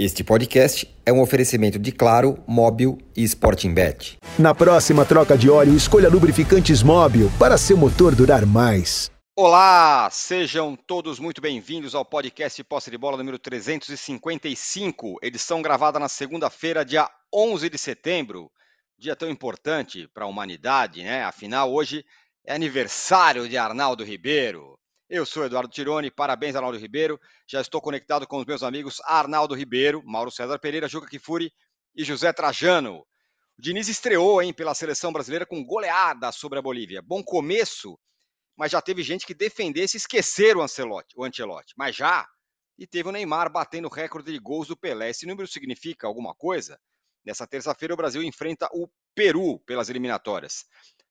Este podcast é um oferecimento de Claro, Móbil e Sporting Bet. Na próxima troca de óleo, escolha lubrificantes Móbil para seu motor durar mais. Olá, sejam todos muito bem-vindos ao podcast Posse de Bola número 355, edição gravada na segunda-feira, dia 11 de setembro. Dia tão importante para a humanidade, né? Afinal, hoje é aniversário de Arnaldo Ribeiro. Eu sou Eduardo Tironi, parabéns Arnaldo Ribeiro. Já estou conectado com os meus amigos Arnaldo Ribeiro, Mauro César Pereira, Juca Kifuri e José Trajano. O Diniz estreou hein, pela seleção brasileira com goleada sobre a Bolívia. Bom começo, mas já teve gente que defendesse esquecer o Ancelotti, o Ancelotti. Mas já, e teve o Neymar batendo o recorde de gols do Pelé. Esse número significa alguma coisa? Nessa terça-feira o Brasil enfrenta o Peru pelas eliminatórias.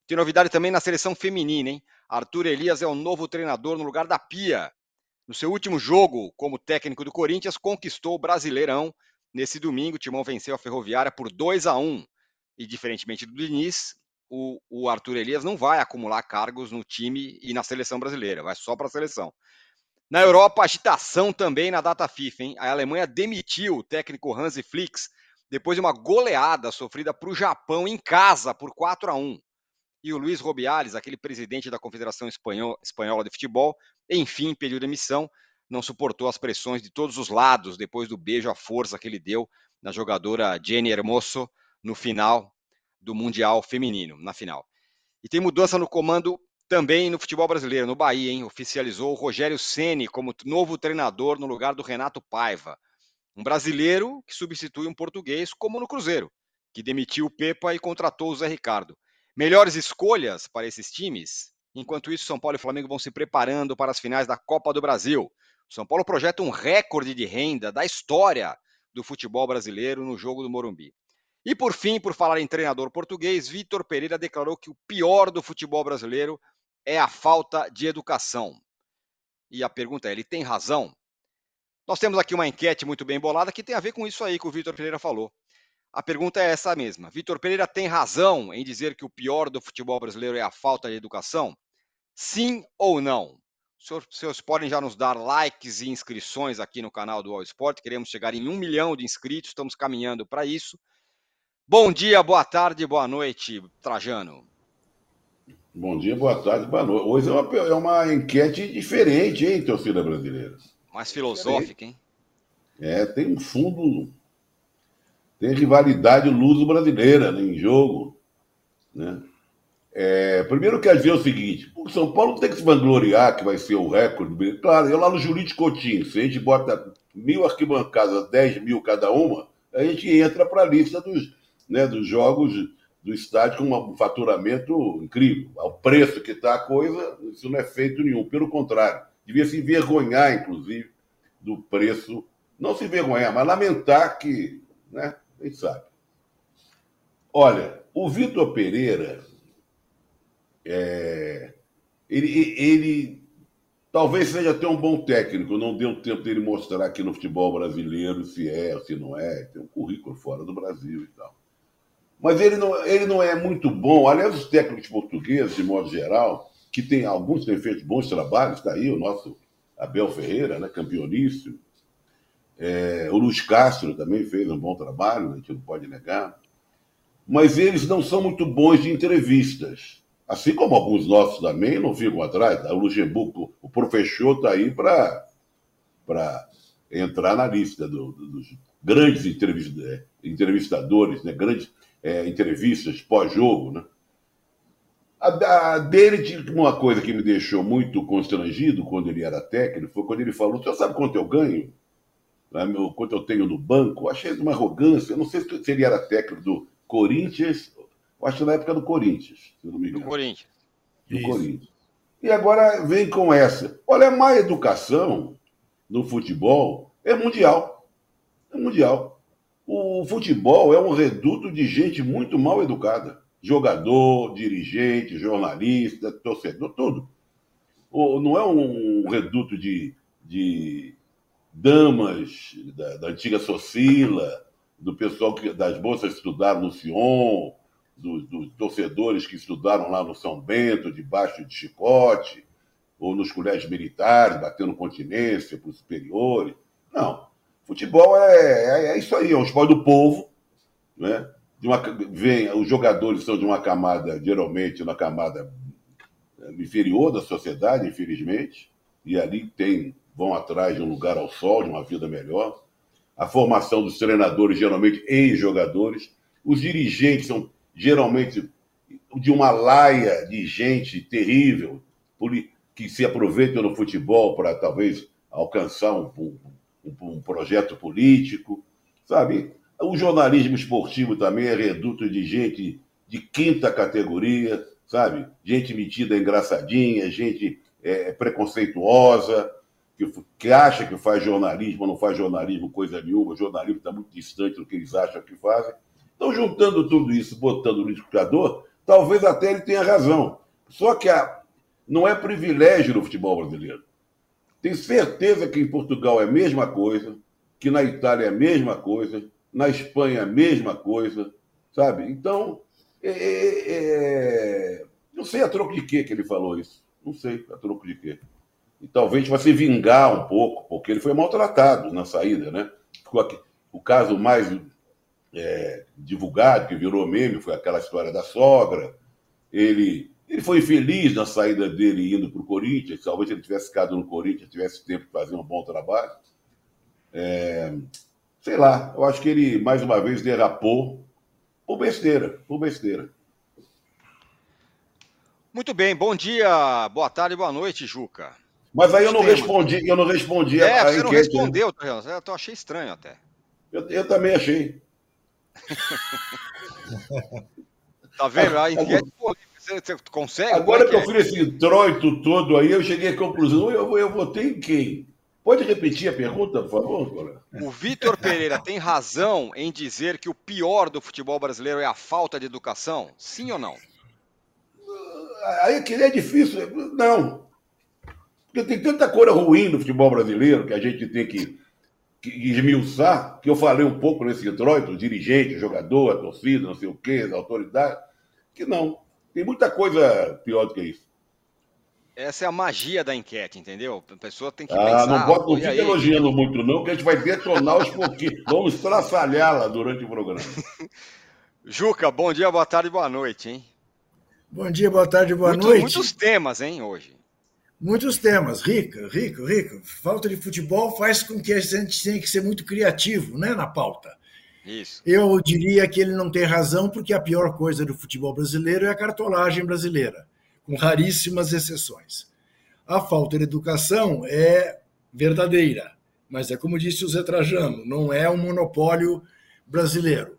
Tem novidade também na seleção feminina, hein? Arthur Elias é o novo treinador no lugar da Pia. No seu último jogo como técnico do Corinthians, conquistou o Brasileirão. Nesse domingo, o Timão venceu a Ferroviária por 2 a 1 E, diferentemente do Diniz, o, o Arthur Elias não vai acumular cargos no time e na seleção brasileira, vai só para a seleção. Na Europa, agitação também na data FIFA. Hein? A Alemanha demitiu o técnico Hansi Flick depois de uma goleada sofrida para o Japão em casa por 4 a 1 e o Luiz Robiales, aquele presidente da Confederação Espanhola de Futebol, enfim, pediu demissão, não suportou as pressões de todos os lados depois do beijo à força que ele deu na jogadora Jenny Hermoso no final do Mundial Feminino, na final. E tem mudança no comando também no futebol brasileiro, no Bahia, hein? Oficializou o Rogério Ceni como novo treinador no lugar do Renato Paiva. Um brasileiro que substitui um português, como no Cruzeiro, que demitiu o Pepa e contratou o Zé Ricardo melhores escolhas para esses times. Enquanto isso, São Paulo e Flamengo vão se preparando para as finais da Copa do Brasil. São Paulo projeta um recorde de renda da história do futebol brasileiro no jogo do Morumbi. E por fim, por falar em treinador português, Vitor Pereira declarou que o pior do futebol brasileiro é a falta de educação. E a pergunta é: ele tem razão? Nós temos aqui uma enquete muito bem bolada que tem a ver com isso aí que o Vitor Pereira falou. A pergunta é essa mesma. Vitor Pereira tem razão em dizer que o pior do futebol brasileiro é a falta de educação? Sim ou não? Os senhores podem já nos dar likes e inscrições aqui no canal do All Sport. Queremos chegar em um milhão de inscritos, estamos caminhando para isso. Bom dia, boa tarde, boa noite, Trajano. Bom dia, boa tarde, boa noite. Hoje é uma, é uma enquete diferente, hein, torcida brasileira? Mais filosófica, hein? É, tem um fundo tem rivalidade luso-brasileira né, em jogo. Né? É, primeiro, quer dizer o seguinte: o São Paulo tem que se vangloriar que vai ser o recorde. Claro, eu lá no Julite Coutinho, se a gente bota mil arquibancadas, 10 mil cada uma, a gente entra para a lista dos, né, dos jogos do estádio com um faturamento incrível. Ao preço que está a coisa, isso não é feito nenhum. Pelo contrário, devia se envergonhar, inclusive, do preço. Não se envergonhar, mas lamentar que né, quem sabe? Olha, o Vitor Pereira, é, ele, ele talvez seja até um bom técnico, não deu tempo dele mostrar aqui no futebol brasileiro se é se não é, tem um currículo fora do Brasil e tal. Mas ele não, ele não é muito bom. Aliás, os técnicos portugueses, de modo geral, que tem alguns têm feito bons trabalhos, está aí o nosso Abel Ferreira, né, campeoníssimo, é, o Luiz Castro também fez um bom trabalho, a gente não pode negar. Mas eles não são muito bons de entrevistas. Assim como alguns nossos também não ficam atrás. O Luxemburgo, o professor está aí para entrar na lista do, do, dos grandes é, entrevistadores, né? grandes é, entrevistas pós-jogo. Né? A, a, dele uma coisa que me deixou muito constrangido quando ele era técnico, foi quando ele falou: Você sabe quanto eu ganho? Né, meu, quanto eu tenho no banco, achei uma arrogância. Eu não sei se ele era técnico do Corinthians, eu acho que na época do Corinthians, se não me engano. Do Corinthians. Do Isso. Corinthians. E agora vem com essa. Olha, a má educação no futebol é mundial. É mundial. O futebol é um reduto de gente muito mal educada. Jogador, dirigente, jornalista, torcedor, tudo. Não é um reduto de, de damas da, da antiga Socila, do pessoal que, das moças que estudaram no Sion, dos, torcedores que estudaram lá no São Bento, debaixo de chicote, ou nos colégios militares, batendo continência para os superiores. Não. Futebol é, é, é, isso aí, é um esporte do povo, né? De uma, vem, os jogadores são de uma camada, geralmente, uma camada é, inferior da sociedade, infelizmente, e ali tem, vão atrás de um lugar ao sol, de uma vida melhor. A formação dos treinadores, geralmente ex-jogadores. Os dirigentes são geralmente de uma laia de gente terrível, que se aproveita no futebol para talvez alcançar um, um, um, projeto político, sabe? O jornalismo esportivo também é reduto de gente de quinta categoria, sabe? Gente metida engraçadinha, gente é, preconceituosa, que, que acha que faz jornalismo, não faz jornalismo coisa nenhuma, o jornalismo está muito distante do que eles acham que fazem. Então, juntando tudo isso, botando no liquidificador, talvez até ele tenha razão. Só que a, não é privilégio no futebol brasileiro. Tenho certeza que em Portugal é a mesma coisa, que na Itália é a mesma coisa, na Espanha é a mesma coisa, sabe? Então, é, é, é... não sei a troco de quê que ele falou isso. Não sei a troco de quê. E talvez vai se vingar um pouco, porque ele foi maltratado na saída, né? O caso mais é, divulgado, que virou meme, foi aquela história da sogra. Ele ele foi feliz na saída dele indo para o Corinthians. Talvez ele tivesse ficado no Corinthians, tivesse tempo de fazer um bom trabalho. É, sei lá, eu acho que ele mais uma vez derrapou por besteira, por besteira. Muito bem, bom dia, boa tarde, boa noite, Juca. Mas aí eu não respondi, eu não respondi é, a, a você enquete. não né? respondeu, eu achei estranho até. Eu, eu também achei. tá vendo? A enquete você, consegue? Agora é que, eu fiz esse introito todo aí, eu cheguei à conclusão, eu, eu votei em quem? Pode repetir a pergunta, por favor? O Vitor Pereira tem razão em dizer que o pior do futebol brasileiro é a falta de educação? Sim ou não? Aí que é difícil. Não. Porque tem tanta coisa ruim no futebol brasileiro que a gente tem que, que esmiuçar, que eu falei um pouco nesse introito, o dirigente, o jogador, a torcida, não sei o quê, a autoridade, que não. Tem muita coisa pior do que isso. Essa é a magia da enquete, entendeu? A pessoa tem que ah, pensar. Não, pode, não fica aí? elogiando muito, não, que a gente vai detonar os pouquinhos. Vamos traçalhá-la durante o programa. Juca, bom dia, boa tarde, boa noite, hein? Bom dia, boa tarde, boa Muito, noite. Muitos temas, hein, hoje. Muitos temas, rico, rico, rico. Falta de futebol faz com que a gente tenha que ser muito criativo, né, na pauta. Isso. Eu diria que ele não tem razão, porque a pior coisa do futebol brasileiro é a cartolagem brasileira, com raríssimas exceções. A falta de educação é verdadeira, mas é como disse o Zé Trajano, não é um monopólio brasileiro.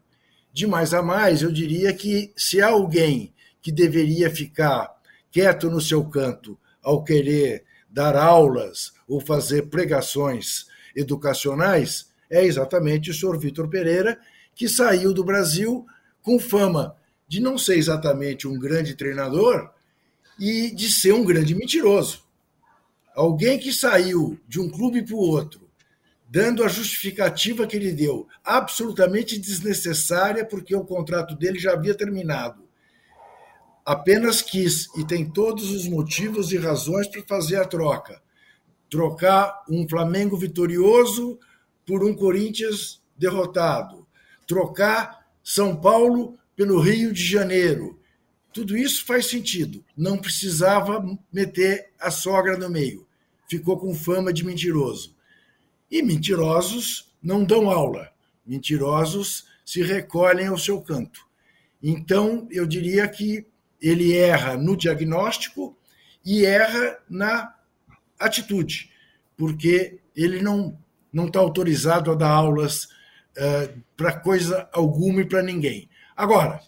De mais a mais, eu diria que se há alguém que deveria ficar quieto no seu canto ao querer dar aulas ou fazer pregações educacionais, é exatamente o senhor Vitor Pereira, que saiu do Brasil com fama de não ser exatamente um grande treinador e de ser um grande mentiroso. Alguém que saiu de um clube para o outro, dando a justificativa que ele deu, absolutamente desnecessária, porque o contrato dele já havia terminado. Apenas quis, e tem todos os motivos e razões para fazer a troca. Trocar um Flamengo vitorioso por um Corinthians derrotado, trocar São Paulo pelo Rio de Janeiro. Tudo isso faz sentido. Não precisava meter a sogra no meio. Ficou com fama de mentiroso. E mentirosos não dão aula. Mentirosos se recolhem ao seu canto. Então, eu diria que ele erra no diagnóstico e erra na atitude, porque ele não não está autorizado a dar aulas uh, para coisa alguma e para ninguém. Agora,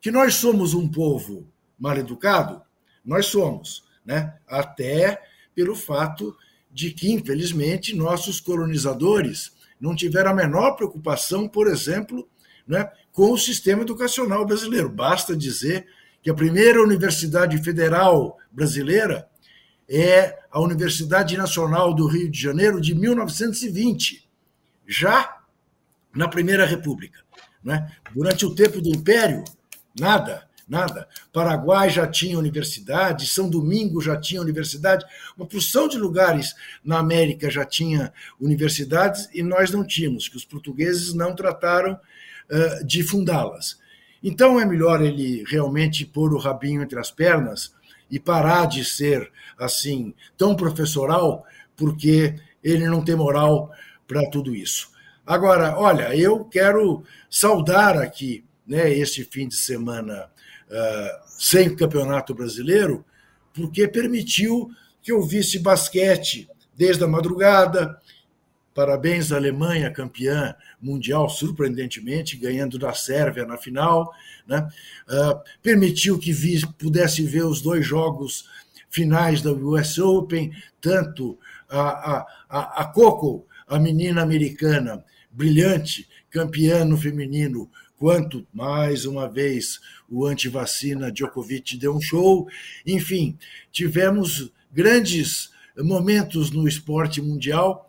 que nós somos um povo mal educado, nós somos, né? até pelo fato de que, infelizmente, nossos colonizadores não tiveram a menor preocupação, por exemplo, né, com o sistema educacional brasileiro. Basta dizer que a primeira universidade federal brasileira é a Universidade Nacional do Rio de Janeiro de 1920, já na Primeira República. Né? Durante o tempo do Império, nada. nada. Paraguai já tinha universidade, São Domingo já tinha universidade, uma porção de lugares na América já tinha universidades e nós não tínhamos, que os portugueses não trataram uh, de fundá-las. Então é melhor ele realmente pôr o rabinho entre as pernas e parar de ser assim tão professoral, porque ele não tem moral para tudo isso. Agora, olha, eu quero saudar aqui né, esse fim de semana uh, sem campeonato brasileiro, porque permitiu que eu visse basquete desde a madrugada. Parabéns à Alemanha, campeã mundial, surpreendentemente, ganhando da Sérvia na final. Né? Uh, permitiu que vi, pudesse ver os dois jogos finais da US Open, tanto a, a, a, Coco, a menina americana, brilhante, campeã no feminino, quanto, mais uma vez, o antivacina Djokovic deu um show. Enfim, tivemos grandes momentos no esporte mundial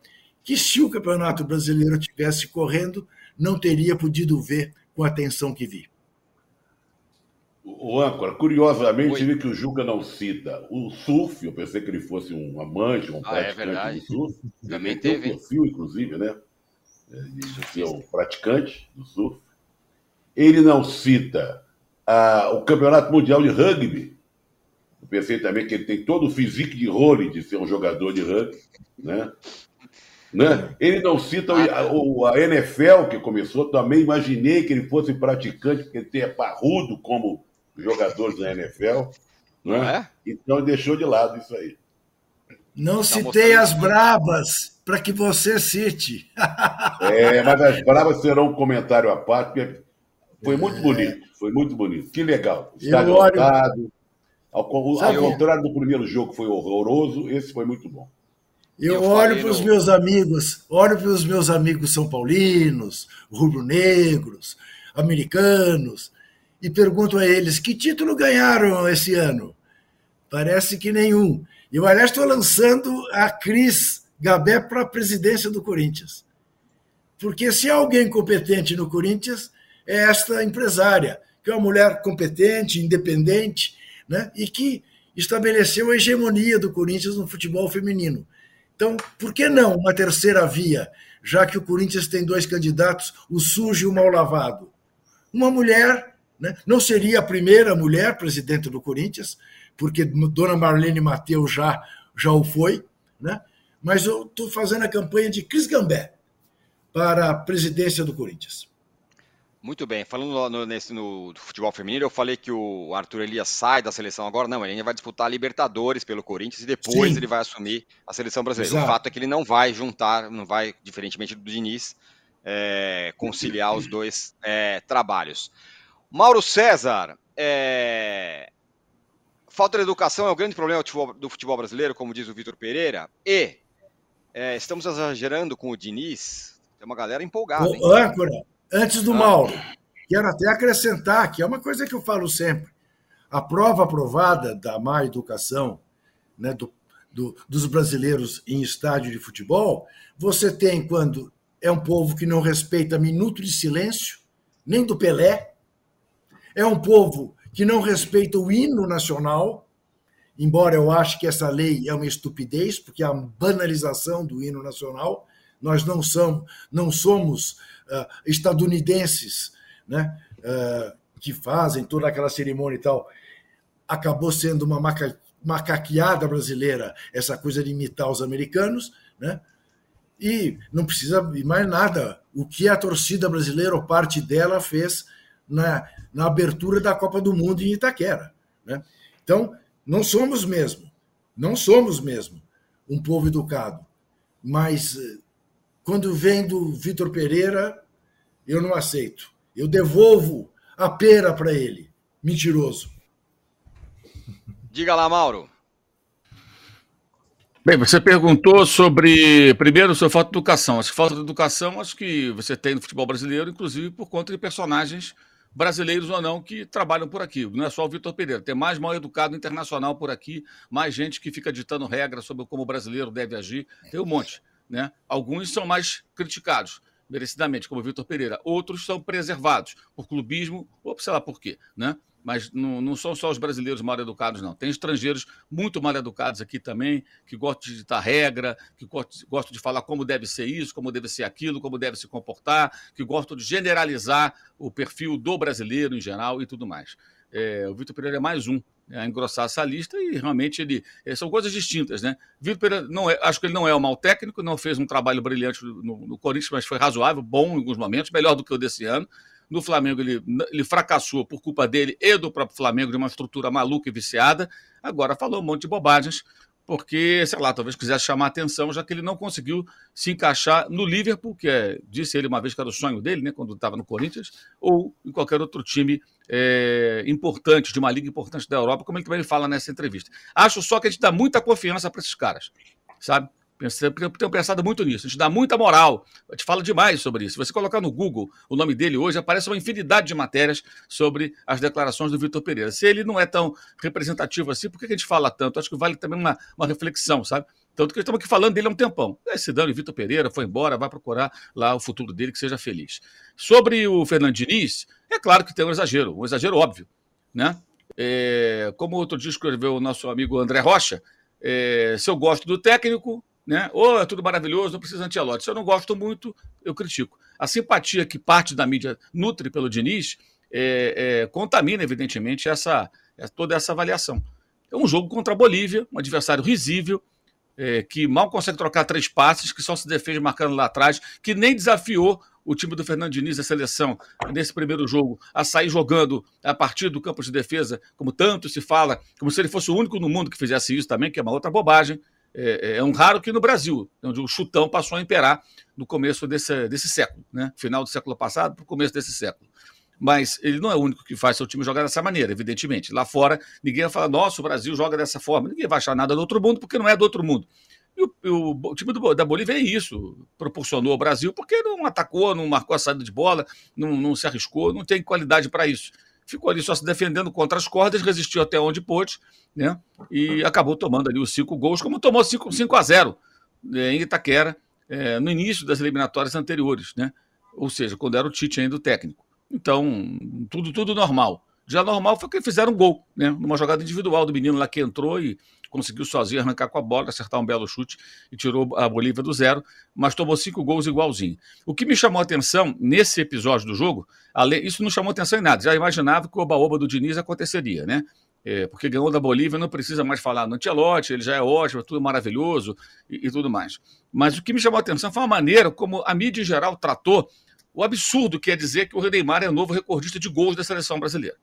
que, se o Campeonato Brasileiro tivesse correndo, não teria podido ver com a atenção que vi. O âncora, curiosamente, vi que o Juca não cita o surf. Eu pensei que ele fosse um amante, um ah, é praticante é do surf. Também ele teve. Um perfil, inclusive, né? De ser um praticante do surf. Ele não cita ah, o Campeonato Mundial de Rugby. Eu pensei também que ele tem todo o físico de role de ser um jogador de rugby, né? Né? Ele não cita a, a, NFL, que começou, também imaginei que ele fosse praticante, porque ele é parrudo como jogadores da NFL. Né? É? Então deixou de lado isso aí. Não tá citei as brabas para que você cite. é, mas as brabas serão um comentário à parte, porque foi muito é. bonito. Foi muito bonito. Que legal. Estádio olho... Ao, ao contrário do primeiro jogo, que foi horroroso, esse foi muito bom. Eu, eu olho para os no... meus amigos, olho para os meus amigos são paulinos, rubro-negros, americanos, e pergunto a eles que título ganharam esse ano. Parece que nenhum. E o aliás, estou lançando a Cris Gabé para a presidência do Corinthians. Porque se há alguém competente no Corinthians, é esta empresária, que é uma mulher competente, independente, né? e que estabeleceu a hegemonia do Corinthians no futebol feminino. Então, por que não uma terceira via, já que o Corinthians tem dois candidatos, o sujo e o mal lavado? Uma mulher né? Não seria a primeira mulher presidente do Corinthians, porque Dona Marlene Mateus já, já o foi, né? mas eu estou fazendo a campanha de Cris Gambé para a presidência do Corinthians. Muito bem, falando no, nesse, no futebol feminino, eu falei que o Arthur Elias sai da seleção agora, não, ele ainda vai disputar a Libertadores pelo Corinthians e depois Sim. ele vai assumir a seleção brasileira. Exato. O fato é que ele não vai juntar, não vai, diferentemente do Diniz, é, conciliar os dois é, trabalhos. Mauro César, é... falta de educação é o grande problema do futebol, do futebol brasileiro, como diz o Vitor Pereira, e é, estamos exagerando com o Diniz, tem uma galera empolgada. Ô, âncora, antes do ah. Mauro, quero até acrescentar que é uma coisa que eu falo sempre, a prova aprovada da má educação né, do, do, dos brasileiros em estádio de futebol, você tem quando é um povo que não respeita minuto de silêncio, nem do Pelé, é um povo que não respeita o hino nacional, embora eu ache que essa lei é uma estupidez, porque é a banalização do hino nacional. Nós não somos, não somos uh, estadunidenses né, uh, que fazem toda aquela cerimônia e tal. Acabou sendo uma maca, macaqueada brasileira essa coisa de imitar os americanos, né? E não precisa mais nada. O que a torcida brasileira, ou parte dela, fez na, na abertura da Copa do Mundo em Itaquera. Né? Então, não somos mesmo, não somos mesmo um povo educado. Mas quando vem do Vitor Pereira, eu não aceito. Eu devolvo a pera para ele. Mentiroso. Diga lá, Mauro. Bem, você perguntou sobre, primeiro, sobre falta de educação. Acho que falta de educação, acho que você tem no futebol brasileiro, inclusive por conta de personagens brasileiros ou não que trabalham por aqui. Não é só o Vitor Pereira, tem mais mal educado internacional por aqui, mais gente que fica ditando regras sobre como o brasileiro deve agir, tem um monte. Né? Alguns são mais criticados, merecidamente, como o Vitor Pereira. Outros são preservados por clubismo ou sei lá por quê. Né? mas não, não, são só os brasileiros mal educados, não. Tem estrangeiros muito mal educados aqui também, que gostam de ditar regra, que gostam de falar como deve ser isso, como deve ser aquilo, como deve se comportar, que gostam de generalizar o perfil do brasileiro em geral e tudo mais. É, o Vitor Pereira é mais um a engrossar essa lista e realmente ele é, são coisas distintas, né? Vitor Pereira não é, acho que ele não é um mau técnico, não fez um trabalho brilhante no, no Corinthians, mas foi razoável, bom em alguns momentos, melhor do que o desse ano. No Flamengo, ele, ele fracassou por culpa dele e do próprio Flamengo, de uma estrutura maluca e viciada. Agora falou um monte de bobagens, porque, sei lá, talvez quisesse chamar atenção, já que ele não conseguiu se encaixar no Liverpool, que é, disse ele uma vez que era o sonho dele, né, quando estava no Corinthians, ou em qualquer outro time é, importante, de uma liga importante da Europa, como ele também fala nessa entrevista. Acho só que a gente dá muita confiança para esses caras, sabe? Tenho pensado muito nisso. A gente dá muita moral. A gente fala demais sobre isso. Se você colocar no Google o nome dele hoje, aparece uma infinidade de matérias sobre as declarações do Vitor Pereira. Se ele não é tão representativo assim, por que a gente fala tanto? Acho que vale também uma, uma reflexão, sabe? Tanto que estamos aqui falando dele há um tempão. Esse dano, Vitor Pereira foi embora, vai procurar lá o futuro dele, que seja feliz. Sobre o Fernando Diniz, é claro que tem um exagero, um exagero óbvio. Né? É, como outro dia escreveu o nosso amigo André Rocha, é, se eu gosto do técnico, né? Ou é tudo maravilhoso, não precisa anti-alote. Se eu não gosto muito, eu critico. A simpatia que parte da mídia nutre pelo Diniz é, é, contamina, evidentemente, essa, é, toda essa avaliação. É um jogo contra a Bolívia, um adversário risível, é, que mal consegue trocar três passes, que só se defende marcando lá atrás, que nem desafiou o time do Fernando Diniz, a seleção, nesse primeiro jogo, a sair jogando a partir do campo de defesa, como tanto se fala, como se ele fosse o único no mundo que fizesse isso também, que é uma outra bobagem. É, é, é, um raro que no Brasil, onde o chutão passou a imperar no começo desse, desse século, né? final do século passado para o começo desse século. Mas ele não é o único que faz seu time jogar dessa maneira, evidentemente. Lá fora, ninguém vai falar, nossa, o Brasil joga dessa forma. Ninguém vai achar nada do outro mundo, porque não é do outro mundo. E o, o, o time do, da Bolívia é isso, proporcionou ao Brasil, porque não atacou, não marcou a saída de bola, não, não se arriscou, não tem qualidade para isso ficou ali só se defendendo contra as cordas, resistiu até onde pôde, né? E acabou tomando ali os cinco gols, como tomou 5, 5 a 0 né, em Itaquera, é, no início das eliminatórias anteriores, né? Ou seja, quando era o Tite ainda o técnico. Então, tudo, tudo normal. Já normal foi que fizeram um gol, né? Numa jogada individual do menino lá que entrou e conseguiu sozinho arrancar com a bola, acertar um belo chute e tirou a Bolívia do zero, mas tomou cinco gols igualzinho. O que me chamou a atenção nesse episódio do jogo, isso não chamou atenção em nada, já imaginava que o oba-oba do Diniz aconteceria, né? É, porque ganhou da Bolívia, não precisa mais falar no Antelote, ele já é ótimo, tudo maravilhoso e, e tudo mais. Mas o que me chamou a atenção foi a maneira como a mídia em geral tratou o absurdo que é dizer que o Neymar é o novo recordista de gols da seleção brasileira.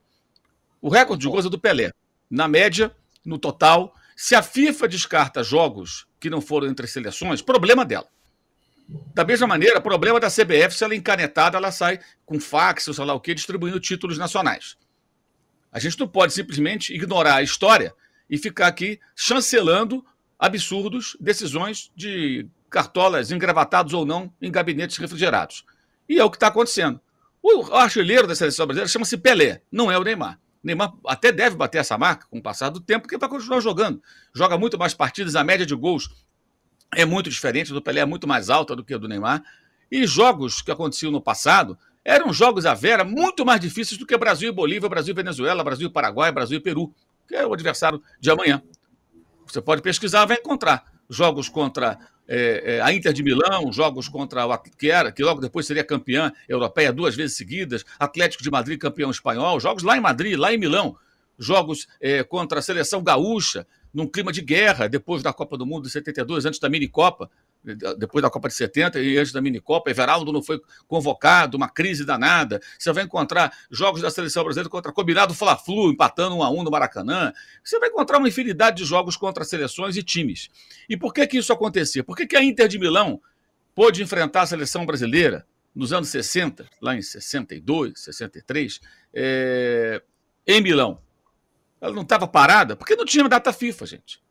O recorde de gols é do Pelé. Na média, no total, se a FIFA descarta jogos que não foram entre seleções, problema dela. Da mesma maneira, problema da CBF, se ela é encanetada, ela sai com fax, ou sei lá o quê, distribuindo títulos nacionais. A gente não pode simplesmente ignorar a história e ficar aqui chancelando absurdos, decisões de cartolas engravatados ou não em gabinetes refrigerados. E é o que está acontecendo. O artilheiro da seleção brasileira chama-se Pelé, não é o Neymar. Neymar até deve bater essa marca com o passar do tempo, porque vai continuar jogando. Joga muito mais partidas, a média de gols é muito diferente, do Pelé é muito mais alta do que a do Neymar. E jogos que aconteciam no passado eram jogos à vera muito mais difíceis do que Brasil e Bolívia, Brasil e Venezuela, Brasil e Paraguai, Brasil e Peru, que é o adversário de amanhã. Você pode pesquisar, vai encontrar jogos contra é, é, a Inter de Milão, jogos contra o que era, que logo depois seria campeã europeia duas vezes seguidas, Atlético de Madrid campeão espanhol, jogos lá em Madrid, lá em Milão, jogos é, contra a seleção gaúcha, num clima de guerra, depois da Copa do Mundo de 72, antes da mini-copa, depois da Copa de 70 e antes da mini-copa, Everaldo não foi convocado, uma crise danada. Você vai encontrar jogos da seleção brasileira contra combinado Fla-Flu, empatando um a um no Maracanã. Você vai encontrar uma infinidade de jogos contra seleções e times. E por que que isso acontecia? Por que, que a Inter de Milão pôde enfrentar a seleção brasileira nos anos 60, lá em 62, 63, é, em Milão? Ela não estava parada porque não tinha data FIFA, gente.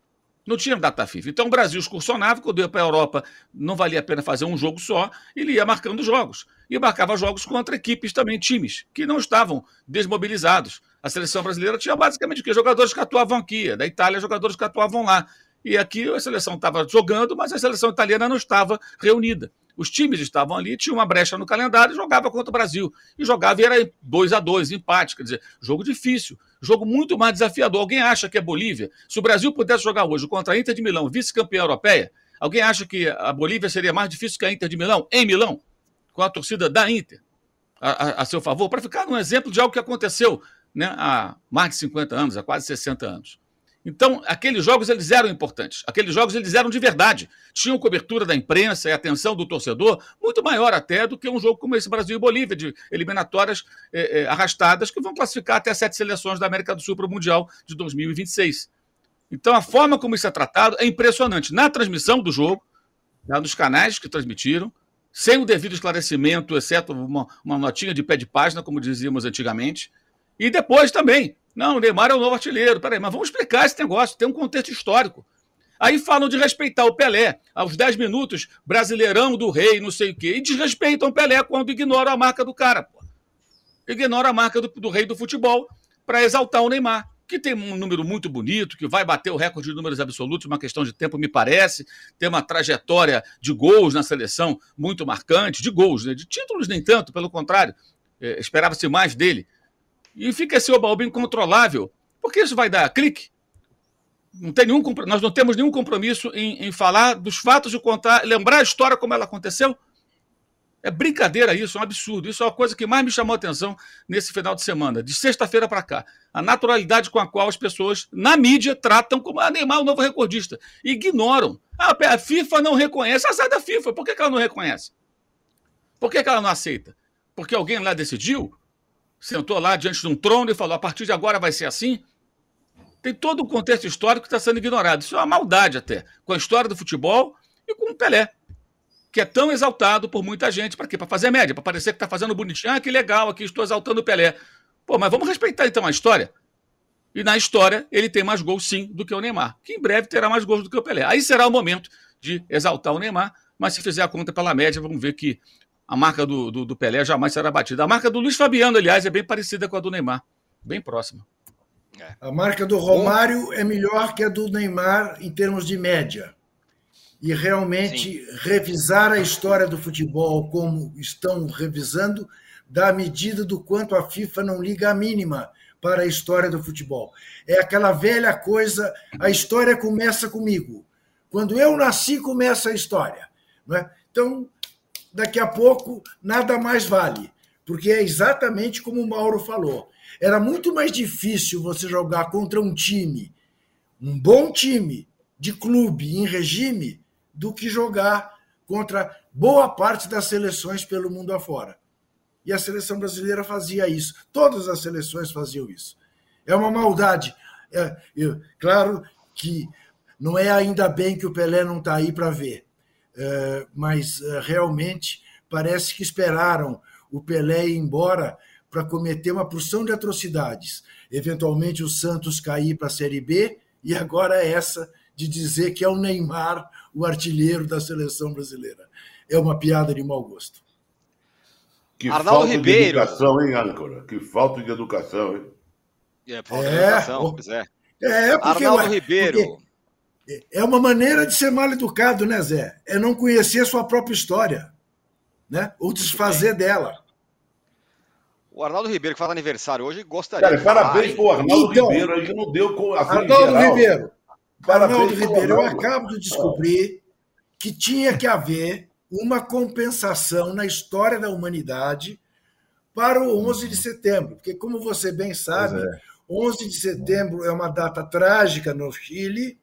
Não tinha data FIFA. Então o Brasil excursionava, quando ia para a Europa, não valia a pena fazer um jogo só, ele ia marcando jogos. E marcava jogos contra equipes também, times, que não estavam desmobilizados. A seleção brasileira tinha basicamente o quê? Jogadores que atuavam aqui, da Itália, jogadores que atuavam lá. E aqui a seleção estava jogando, mas a seleção italiana não estava reunida. Os times estavam ali, tinha uma brecha no calendário e jogava contra o Brasil. E jogava e era 2 a 2 empate. Quer dizer, jogo difícil, jogo muito mais desafiador. Alguém acha que é Bolívia? Se o Brasil pudesse jogar hoje contra a Inter de Milão, vice-campeã europeia, alguém acha que a Bolívia seria mais difícil que a Inter de Milão, em Milão, com a torcida da Inter a, a, a seu favor? Para ficar um exemplo de algo que aconteceu né, há mais de 50 anos, há quase 60 anos. Então, aqueles jogos eles eram importantes. Aqueles jogos eles eram de verdade. Tinham cobertura da imprensa e atenção do torcedor muito maior até do que um jogo como esse Brasil e Bolívia, de eliminatórias eh, eh, arrastadas, que vão classificar até sete seleções da América do Sul para o Mundial de 2026. Então, a forma como isso é tratado é impressionante. Na transmissão do jogo, né, nos canais que transmitiram, sem o devido esclarecimento, exceto uma, uma notinha de pé de página, como dizíamos antigamente, e depois também não, o Neymar é o novo artilheiro. Peraí, mas vamos explicar esse negócio, tem um contexto histórico. Aí falam de respeitar o Pelé. Aos 10 minutos, brasileirão do rei, não sei o quê. E desrespeitam o Pelé quando ignoram a marca do cara. Pô. Ignora a marca do, do rei do futebol para exaltar o Neymar, que tem um número muito bonito, que vai bater o recorde de números absolutos, uma questão de tempo, me parece. Tem uma trajetória de gols na seleção muito marcante, de gols, né? de títulos nem tanto, pelo contrário. É, Esperava-se mais dele e fica esse oba-oba incontrolável, porque isso vai dar clique. Não tem nenhum, nós não temos nenhum compromisso em, em falar dos fatos e contar, lembrar a história como ela aconteceu. É brincadeira isso, é um absurdo. Isso é uma coisa que mais me chamou a atenção nesse final de semana, de sexta-feira para cá. A naturalidade com a qual as pessoas, na mídia, tratam como a Neymar o novo recordista. Ignoram. Ah, a FIFA não reconhece. Ah, sai da FIFA. Por que, ela não reconhece? Por que, que ela não aceita? Porque alguém lá decidiu? Sentou lá diante de um trono e falou: a partir de agora vai ser assim. Tem todo o contexto histórico que está sendo ignorado. Isso é uma maldade até, com a história do futebol e com o Pelé, que é tão exaltado por muita gente. Para quê? Para fazer média, para parecer que está fazendo bonitinho. Ah, que legal, aqui estou exaltando o Pelé. Pô, mas vamos respeitar então a história. E na história, ele tem mais gols sim do que o Neymar, que em breve terá mais gols do que o Pelé. Aí será o momento de exaltar o Neymar, mas se fizer a conta pela média, vamos ver que a marca do, do, do, Pelé jamais será batida. A marca do Luiz Fabiano, aliás, é bem parecida com a do Neymar, bem próxima. É. A marca do Romário é melhor que a do Neymar em termos de média. E realmente Sim. revisar a história do futebol como estão revisando dá medida do quanto a FIFA não liga a mínima para a história do futebol. É aquela velha coisa, a história começa comigo. Quando eu nasci, começa a história. Não é? Então, daqui a pouco nada mais vale, porque é exatamente como o Mauro falou. Era muito mais difícil você jogar contra um time, um bom time de clube em regime, do que jogar contra boa parte das seleções pelo mundo afora. E a seleção brasileira fazia isso. Todas as seleções faziam isso. É uma maldade. É, eu, claro que não é ainda bem que o Pelé não está aí para ver. Eh, mas eh, realmente parece que esperaram o Pelé ir embora para cometer uma porção de atrocidades. Eventualmente o Santos cair para a Série B e agora é essa de dizer que é o Neymar o artilheiro da seleção brasileira. É uma piada de mau gosto. Que Arnaldo falta Ribeiro. de educação, hein, Âncora? Que falta de educação, hein? É, falta é, de educação, pois é. É, porque, Arnaldo ué, Ribeiro. Porque é uma maneira de ser mal educado, né, Zé? É não conhecer a sua própria história, né? Ou desfazer dela. O Arnaldo Ribeiro, que faz aniversário hoje, gostaria Cara, de parabéns para o Arnaldo então, Ribeiro, aí que não deu a Arnaldo geral. Ribeiro. Parabéns Arnaldo Ribeiro, eu acabo de descobrir que tinha que haver uma compensação na história da humanidade para o 11 de setembro, porque como você bem sabe, é. 11 de setembro é uma data trágica no Chile,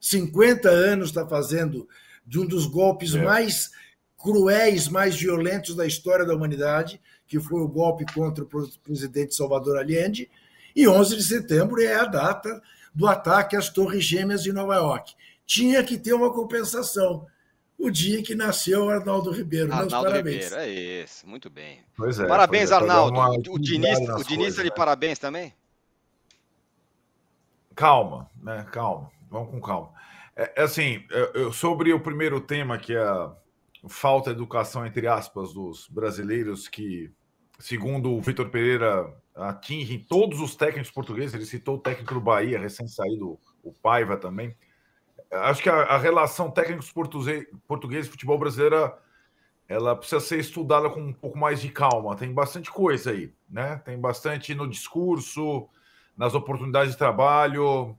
50 anos está fazendo de um dos golpes é. mais cruéis, mais violentos da história da humanidade, que foi o golpe contra o presidente Salvador Allende, e 11 de setembro é a data do ataque às Torres Gêmeas de Nova York. Tinha que ter uma compensação. O dia que nasceu Arnaldo Ribeiro. Arnaldo Meus parabéns. Ribeiro, é isso, muito bem. Pois é, parabéns, pois é, Arnaldo. O Diniz, o Diniz tá de né? parabéns também? Calma, né? Calma. Vamos com calma. É, é assim, eu, sobre o primeiro tema, que é a falta de educação, entre aspas, dos brasileiros, que, segundo o Vitor Pereira, atingem todos os técnicos portugueses. Ele citou o técnico do Bahia, recém-saído, o Paiva também. acho que a, a relação técnicos português, português futebol brasileira ela precisa ser estudada com um pouco mais de calma. Tem bastante coisa aí, né? Tem bastante no discurso, nas oportunidades de trabalho,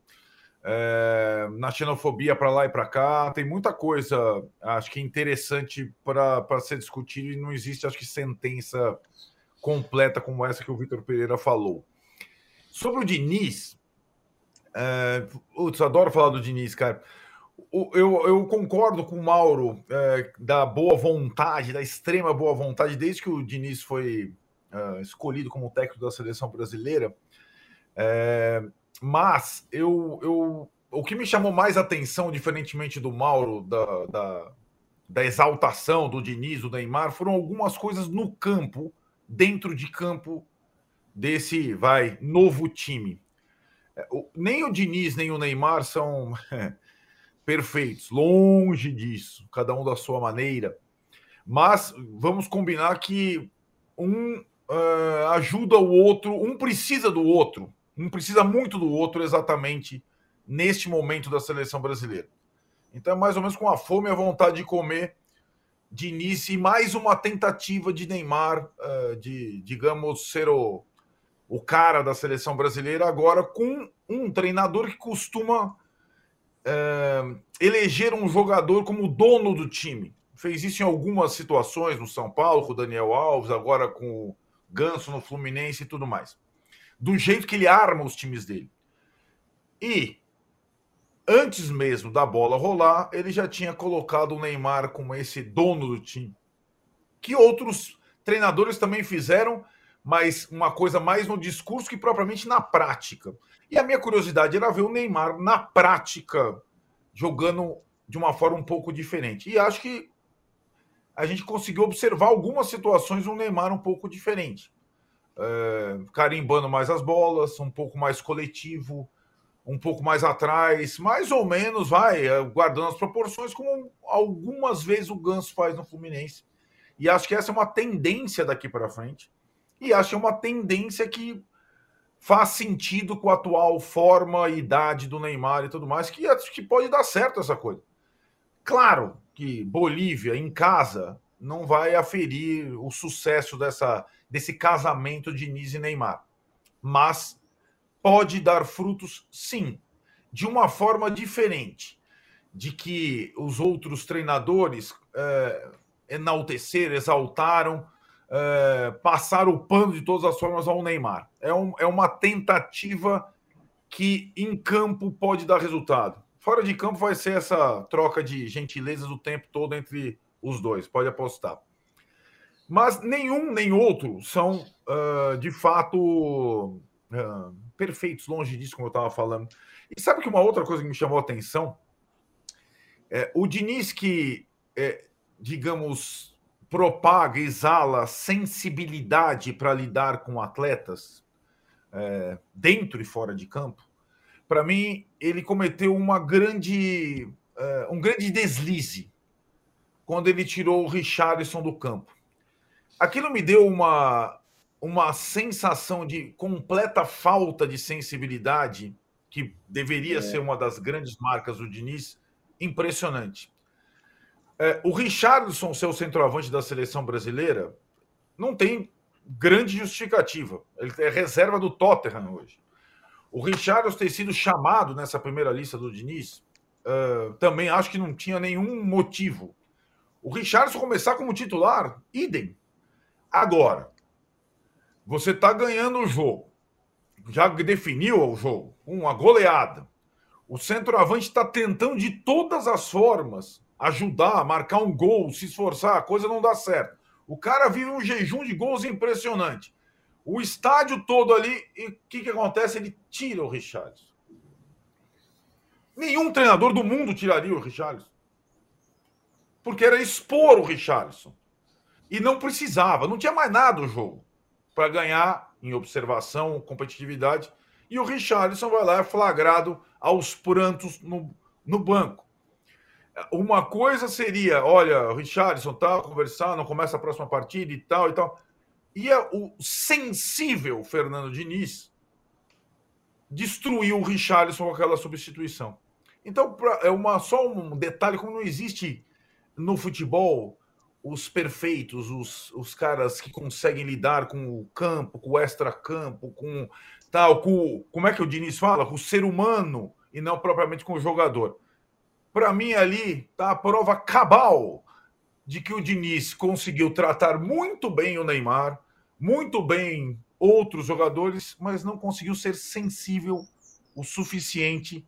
é, na xenofobia para lá e para cá. Tem muita coisa, acho que interessante para ser discutido e não existe, acho que, sentença completa como essa que o Vitor Pereira falou. Sobre o Diniz, é, putz, adoro falar do Diniz, cara. Eu, eu concordo com o Mauro é, da boa vontade, da extrema boa vontade, desde que o Diniz foi é, escolhido como técnico da seleção brasileira. É, mas eu, eu, o que me chamou mais atenção, diferentemente do Mauro, da, da, da exaltação do Diniz, do Neymar, foram algumas coisas no campo, dentro de campo desse, vai, novo time. É, nem o Diniz, nem o Neymar são perfeitos, longe disso, cada um da sua maneira. Mas vamos combinar que um uh, ajuda o outro, um precisa do outro, um precisa muito do outro exatamente neste momento da seleção brasileira. Então é mais ou menos com a fome e a vontade de comer de início e mais uma tentativa de Neymar uh, de, digamos, ser o, o cara da seleção brasileira agora com um treinador que costuma é, eleger um jogador como dono do time. Fez isso em algumas situações no São Paulo, com o Daniel Alves, agora com o Ganso no Fluminense e tudo mais. Do jeito que ele arma os times dele. E antes mesmo da bola rolar, ele já tinha colocado o Neymar como esse dono do time. Que outros treinadores também fizeram, mas uma coisa mais no discurso que propriamente na prática. E a minha curiosidade era ver o Neymar na prática jogando de uma forma um pouco diferente. E acho que a gente conseguiu observar algumas situações do Neymar um pouco diferente. É, carimbando mais as bolas, um pouco mais coletivo, um pouco mais atrás, mais ou menos, vai, é, guardando as proporções, como algumas vezes o Ganso faz no Fluminense. E acho que essa é uma tendência daqui para frente. E acho que é uma tendência que faz sentido com a atual forma e idade do Neymar e tudo mais, que acho que pode dar certo essa coisa. Claro que Bolívia, em casa, não vai aferir o sucesso dessa, desse casamento de Diniz e Neymar. Mas pode dar frutos, sim, de uma forma diferente. De que os outros treinadores é, enalteceram, exaltaram, é, passar o pano de todas as formas ao Neymar. É, um, é uma tentativa que em campo pode dar resultado. Fora de campo vai ser essa troca de gentilezas o tempo todo entre os dois, pode apostar. Mas nenhum nem outro são uh, de fato uh, perfeitos, longe disso, como eu estava falando. E sabe que uma outra coisa que me chamou a atenção? É, o Diniz, que, é, digamos, propaga, exala sensibilidade para lidar com atletas é, dentro e fora de campo, para mim ele cometeu uma grande, é, um grande deslize quando ele tirou o Richarlison do campo. Aquilo me deu uma, uma sensação de completa falta de sensibilidade, que deveria é. ser uma das grandes marcas do Diniz, impressionante. É, o Richardson, seu centroavante da seleção brasileira, não tem grande justificativa. Ele é reserva do Tottenham hoje. O Richardson ter sido chamado nessa primeira lista do Diniz, uh, também acho que não tinha nenhum motivo. O Richardson começar como titular, idem. Agora, você está ganhando o jogo, já definiu o jogo, uma goleada. O centroavante está tentando de todas as formas ajudar, marcar um gol, se esforçar, a coisa não dá certo. O cara vive um jejum de gols impressionante. O estádio todo ali, e o que, que acontece? Ele tira o Richarlison. Nenhum treinador do mundo tiraria o Richarlison. Porque era expor o Richarlison. E não precisava, não tinha mais nada o jogo para ganhar em observação, competitividade. E o Richarlison vai lá, é flagrado aos prantos no, no banco. Uma coisa seria, olha, Richardson tá conversando, começa a próxima partida e tal e tal. E é o sensível Fernando Diniz destruiu o Richarlison com aquela substituição. Então, pra, é uma, só um detalhe: como não existe no futebol os perfeitos, os, os caras que conseguem lidar com o campo, com o extra-campo, com tal, com como é que o Diniz fala? Com o ser humano e não propriamente com o jogador. Para mim, ali tá a prova cabal de que o Diniz conseguiu tratar muito bem o Neymar, muito bem outros jogadores, mas não conseguiu ser sensível o suficiente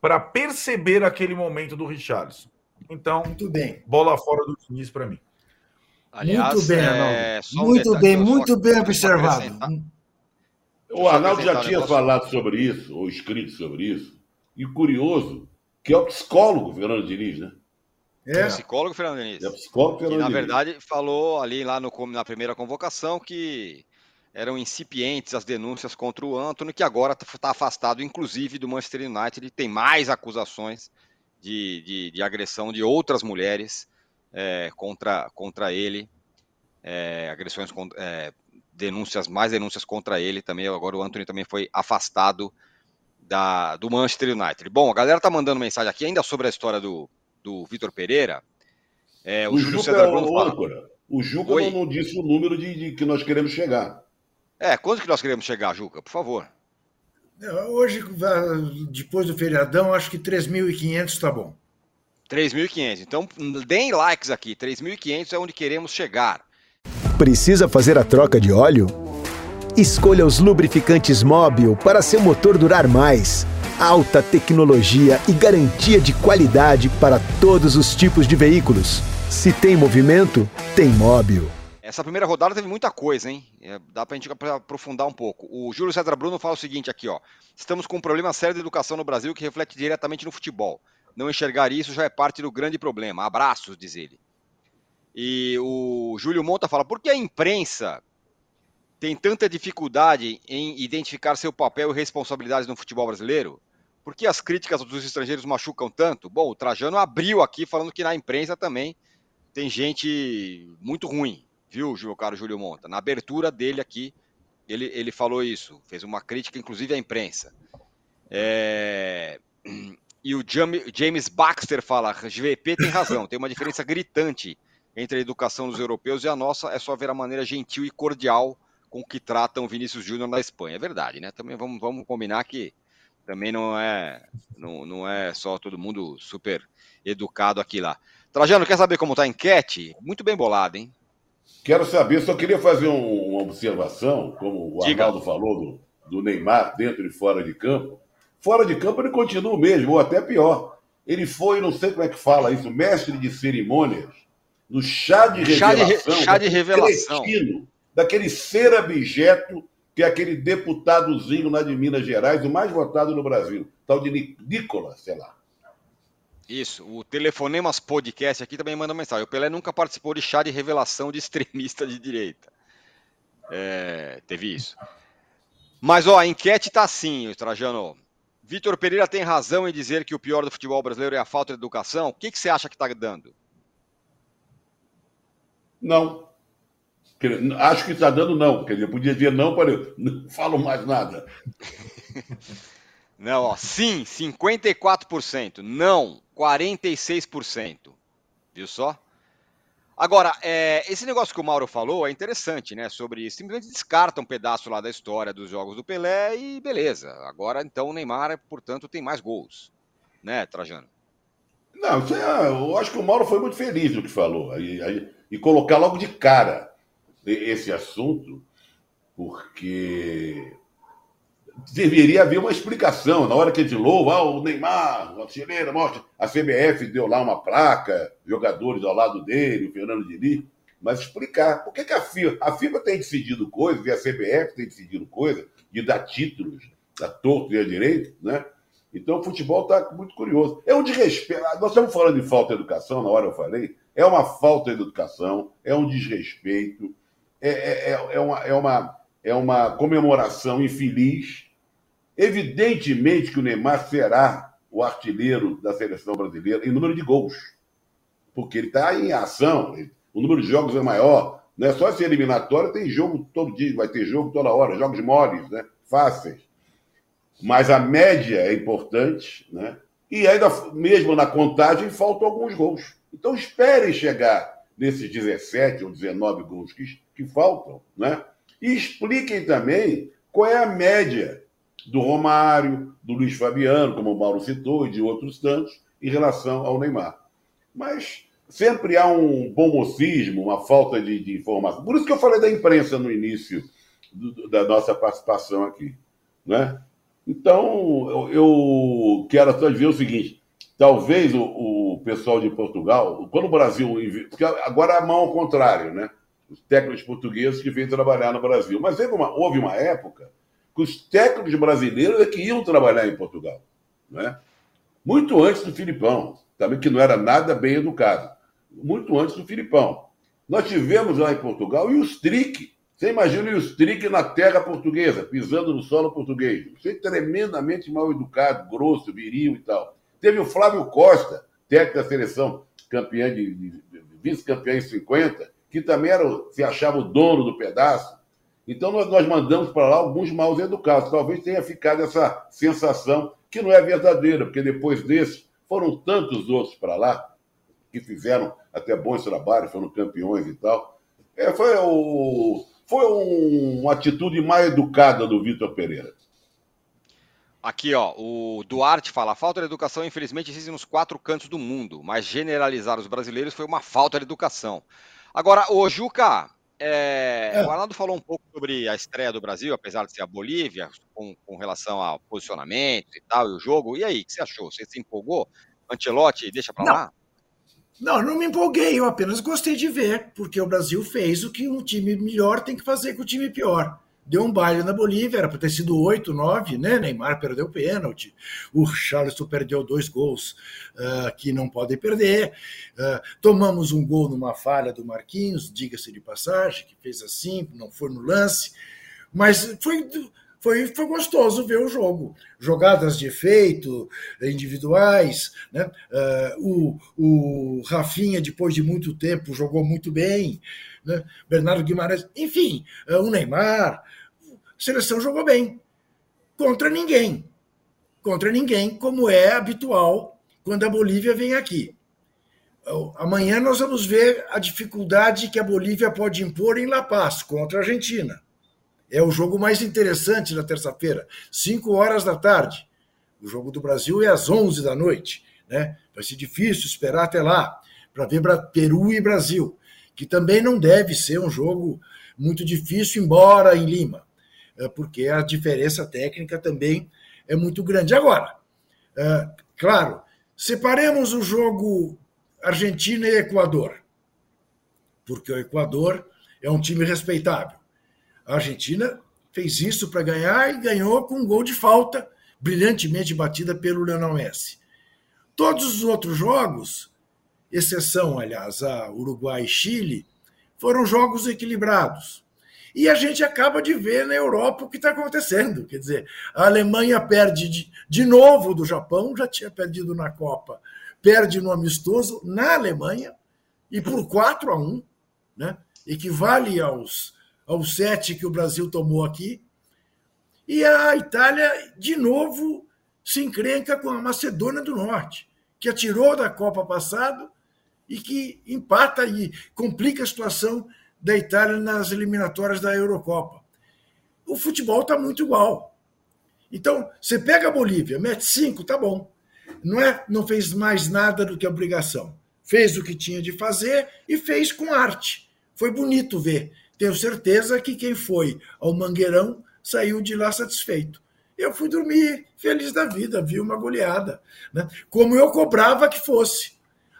para perceber aquele momento do Richarlison. Então, muito bem. Bola fora do Diniz para mim. Aliás, muito bem, é... Um muito bem, muito bem observado. O Arnaldo já tinha falado sobre isso, ou escrito sobre isso, e curioso que é o psicólogo Fernando Diniz, né? É. Psicólogo Fernando Diniz. É psicólogo Fernando que, na verdade, falou ali lá no, na primeira convocação que eram incipientes as denúncias contra o Antony, que agora está tá afastado, inclusive, do Manchester United. Ele tem mais acusações de, de, de agressão de outras mulheres é, contra, contra ele. É, agressões, é, denúncias, mais denúncias contra ele também. Agora o Anthony também foi afastado da, do Manchester United. Bom, a galera tá mandando mensagem aqui ainda sobre a história do, do Vitor Pereira. É, o, o Júlio César Bruno fala... O Juca não, não, disse o número de, de, que nós queremos chegar. É, quanto que nós queremos chegar, Juca? Por favor. É, hoje, depois do feriadão, acho que 3.500 está bom. 3.500. Então, deem likes aqui. 3.500 é onde queremos chegar. Precisa fazer a troca de óleo? Escolha os lubrificantes Móbil para seu motor durar mais alta tecnologia e garantia de qualidade para todos os tipos de veículos. Se tem movimento, tem móvel. Essa primeira rodada teve muita coisa, hein? É, dá pra gente aprofundar um pouco. O Júlio César Bruno fala o seguinte aqui, ó. Estamos com um problema sério de educação no Brasil que reflete diretamente no futebol. Não enxergar isso já é parte do grande problema. Abraços, diz ele. E o Júlio Monta fala: por que a imprensa tem tanta dificuldade em identificar seu papel e responsabilidades no futebol brasileiro? Por que as críticas dos estrangeiros machucam tanto? Bom, o Trajano abriu aqui falando que na imprensa também tem gente muito ruim, viu, meu caro Júlio Monta? Na abertura dele aqui, ele, ele falou isso, fez uma crítica, inclusive, à imprensa. É... E o James Baxter fala: GVP tem razão, tem uma diferença gritante entre a educação dos europeus e a nossa, é só ver a maneira gentil e cordial com que tratam Vinícius Júnior na Espanha. É verdade, né? Também vamos, vamos combinar que também não é, não, não é só todo mundo super educado aqui lá. Trajano, quer saber como está a enquete? Muito bem bolada, hein? Quero saber, só queria fazer um, uma observação, como o Diga. Arnaldo falou do, do Neymar dentro e fora de campo. Fora de campo ele continua o mesmo, ou até pior. Ele foi, não sei como é que fala isso, mestre de cerimônias, no chá de revelação. Chá de, chá de revelação. Cretino, daquele ser abjeto que é aquele deputadozinho lá de Minas Gerais, o mais votado no Brasil, tal de Nicolas, sei lá. Isso, o Telefonemas Podcast aqui também manda mensagem. O Pelé nunca participou de chá de revelação de extremista de direita. É, teve isso. Mas, ó, a enquete tá assim, Trajano. Vitor Pereira tem razão em dizer que o pior do futebol brasileiro é a falta de educação. O que, que você acha que está dando? Não. Acho que está dando não. Quer dizer, podia dizer não, para eu não falo mais nada. Não, ó, sim, 54%. Não, 46%. Viu só? Agora, é, esse negócio que o Mauro falou é interessante, né? Sobre simplesmente descarta um pedaço lá da história dos jogos do Pelé e beleza. Agora, então, o Neymar, portanto, tem mais gols. Né, Trajano? Não, é, eu acho que o Mauro foi muito feliz no que falou. E, e colocar logo de cara esse assunto, porque deveria haver uma explicação. Na hora que ele louva, ah, o Neymar, o chileno, mostra. A CBF deu lá uma placa, jogadores ao lado dele, o Fernando Diniz, mas explicar. Por que, que a FIFA, a FIFA tem decidido coisas e a CBF tem decidido coisas de dar títulos a torto e a direito, né? Então o futebol está muito curioso. É um desrespeito. Nós estamos falando de falta de educação, na hora eu falei. É uma falta de educação, é um desrespeito é, é, é, é, uma, é, uma, é uma comemoração infeliz. Evidentemente que o Neymar será o artilheiro da seleção brasileira em número de gols, porque ele está em ação, o número de jogos é maior. Não é só esse eliminatório, tem jogo todo dia, vai ter jogo toda hora, jogos moles, né? fáceis. Mas a média é importante, né? E ainda, mesmo na contagem, faltam alguns gols. Então esperem chegar nesses 17 ou 19 gols que, que faltam, né? E expliquem também qual é a média do Romário, do Luiz Fabiano, como o Mauro citou, e de outros tantos, em relação ao Neymar. Mas sempre há um bom mocismo, uma falta de, de, informação. Por isso que eu falei da imprensa no início do, da nossa participação aqui. Né? Então, eu, eu quero só dizer o seguinte: talvez o, o, pessoal de Portugal, quando o Brasil. Porque agora a mão ao contrário, né? Os técnicos portugueses que vêm trabalhar no Brasil. Mas uma, houve uma época que os técnicos brasileiros é que iam trabalhar em Portugal. Né? Muito antes do Filipão, também que não era nada bem educado. Muito antes do Filipão. Nós tivemos lá em Portugal e o Strick. Você imagina o Strick na terra portuguesa, pisando no solo português. Você tremendamente mal educado, grosso, viril e tal. Teve o Flávio Costa, técnico da seleção, campeão de, de, de vice-campeão em 50, que também era, se achava o dono do pedaço. Então nós, mandamos para lá alguns mal educados. Talvez tenha ficado essa sensação que não é verdadeira, porque depois desse foram tantos outros para lá que fizeram até bons trabalhos, foram campeões e tal. É, foi o, foi um, uma atitude mais educada do Vitor Pereira. Aqui, ó, o Duarte fala: a falta de educação, infelizmente, existe nos quatro cantos do mundo, mas generalizar os brasileiros foi uma falta de educação. Agora, o Juca, é, é. o Arnaldo falou um pouco sobre a estreia do Brasil, apesar de ser a Bolívia, com, com relação ao posicionamento e tal, e o jogo. E aí, o que você achou? Você se empolgou? Antelote, deixa pra Não. lá? Não, não me empolguei, eu apenas gostei de ver, porque o Brasil fez o que um time melhor tem que fazer com o time pior. Deu um baile na Bolívia, era para ter sido 8, 9, né? Neymar perdeu o pênalti, o Charleston perdeu dois gols uh, que não podem perder. Uh, tomamos um gol numa falha do Marquinhos, diga-se de passagem, que fez assim, não foi no lance, mas foi foi, foi gostoso ver o jogo. Jogadas de efeito, individuais. Né? Uh, o, o Rafinha, depois de muito tempo, jogou muito bem. Né? Bernardo Guimarães, enfim, o Neymar. A seleção jogou bem. Contra ninguém. Contra ninguém, como é habitual quando a Bolívia vem aqui. Amanhã nós vamos ver a dificuldade que a Bolívia pode impor em La Paz contra a Argentina. É o jogo mais interessante na terça-feira, 5 horas da tarde. O jogo do Brasil é às 11 da noite. Né? Vai ser difícil esperar até lá para ver Peru e Brasil, que também não deve ser um jogo muito difícil, embora em Lima, porque a diferença técnica também é muito grande. Agora, é, claro, separemos o jogo Argentina e Equador, porque o Equador é um time respeitável. A Argentina fez isso para ganhar e ganhou com um gol de falta, brilhantemente batida pelo Lionel Messi. Todos os outros jogos, exceção, aliás, a Uruguai e Chile, foram jogos equilibrados. E a gente acaba de ver na Europa o que está acontecendo. Quer dizer, a Alemanha perde de, de novo do Japão, já tinha perdido na Copa, perde no amistoso na Alemanha, e por 4 a 1, né? equivale aos ao sete que o Brasil tomou aqui. E a Itália, de novo, se encrenca com a Macedônia do Norte, que atirou da Copa passada e que empata e complica a situação da Itália nas eliminatórias da Eurocopa. O futebol está muito igual. Então, você pega a Bolívia, mete cinco, tá bom. Não, é, não fez mais nada do que obrigação. Fez o que tinha de fazer e fez com arte. Foi bonito ver tenho certeza que quem foi ao Mangueirão saiu de lá satisfeito. Eu fui dormir feliz da vida, vi uma goleada, né? como eu cobrava que fosse.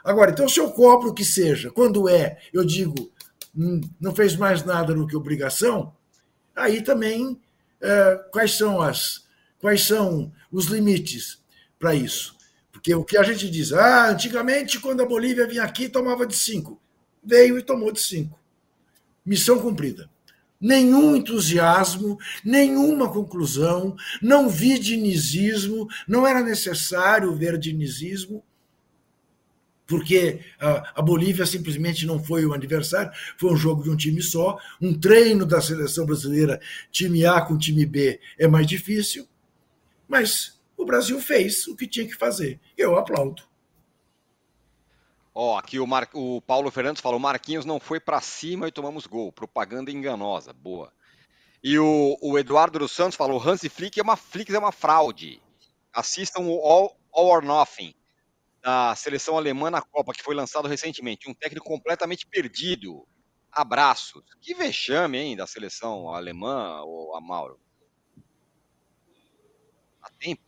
Agora, então, se eu cobro que seja, quando é, eu digo, não fez mais nada do que obrigação, aí também é, quais são as quais são os limites para isso? Porque o que a gente diz, ah, antigamente, quando a Bolívia vinha aqui, tomava de cinco. Veio e tomou de cinco missão cumprida. Nenhum entusiasmo, nenhuma conclusão, não vi dinizismo, não era necessário ver dinizismo, porque a, Bolívia simplesmente não foi o aniversário, foi um jogo de um time só, um treino da seleção brasileira, time A com time B, é mais difícil, mas O Brasil fez o que tinha que fazer. Eu aplaudo. Ó, aqui o, Mar... o Paulo Fernandes falou: Marquinhos não foi para cima e tomamos gol. Propaganda enganosa. Boa. E o, o Eduardo dos Santos falou: Hansi Flick é uma Flick é uma fraude. Assistam o All, All or Nothing da seleção alemã na Copa, que foi lançado recentemente. Um técnico completamente perdido. Abraços. Que vexame, hein, da seleção alemã, o Amauro. Há tempo.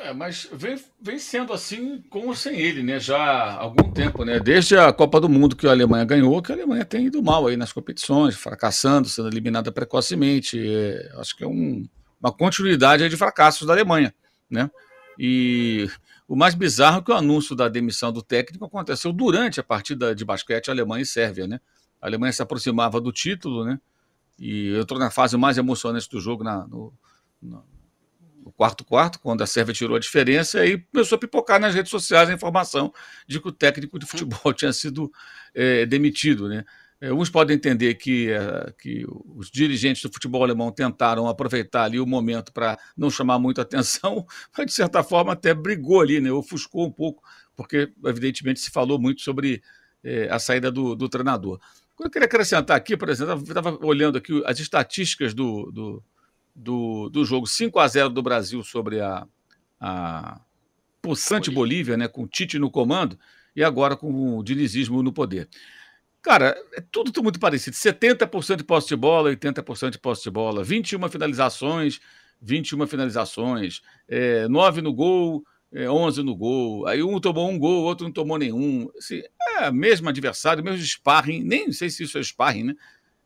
É, mas vem, vem sendo assim com ou sem ele, né? Já há algum tempo, né? Desde a Copa do Mundo que a Alemanha ganhou, que a Alemanha tem ido mal aí nas competições, fracassando, sendo eliminada precocemente. É, acho que é um, uma continuidade de fracassos da Alemanha, né? E o mais bizarro é que o anúncio da demissão do técnico aconteceu durante a partida de basquete Alemanha e Sérvia, né? A Alemanha se aproximava do título, né? E entrou na fase mais emocionante do jogo na, no, no quarto quarto, quando a Sérvia tirou a diferença, e começou a pipocar nas redes sociais a informação de que o técnico de futebol tinha sido é, demitido. Né? É, uns podem entender que, é, que os dirigentes do futebol alemão tentaram aproveitar ali o momento para não chamar muito atenção, mas de certa forma até brigou ali, né? ofuscou um pouco, porque evidentemente se falou muito sobre é, a saída do, do treinador. Eu queria acrescentar aqui, por exemplo, eu estava olhando aqui as estatísticas do, do do, do jogo 5 a 0 do Brasil sobre a, a possante Bolívia, né, com o Tite no comando, e agora com o dinizismo no poder. Cara, é tudo muito parecido. 70% de posse de bola, 80% de posse de bola, 21 finalizações, 21 finalizações, é, 9 no gol, é, 11 no gol. Aí um tomou um gol, outro não tomou nenhum. Assim, é mesmo adversário, mesmo sparring, nem sei se isso é sparring, né?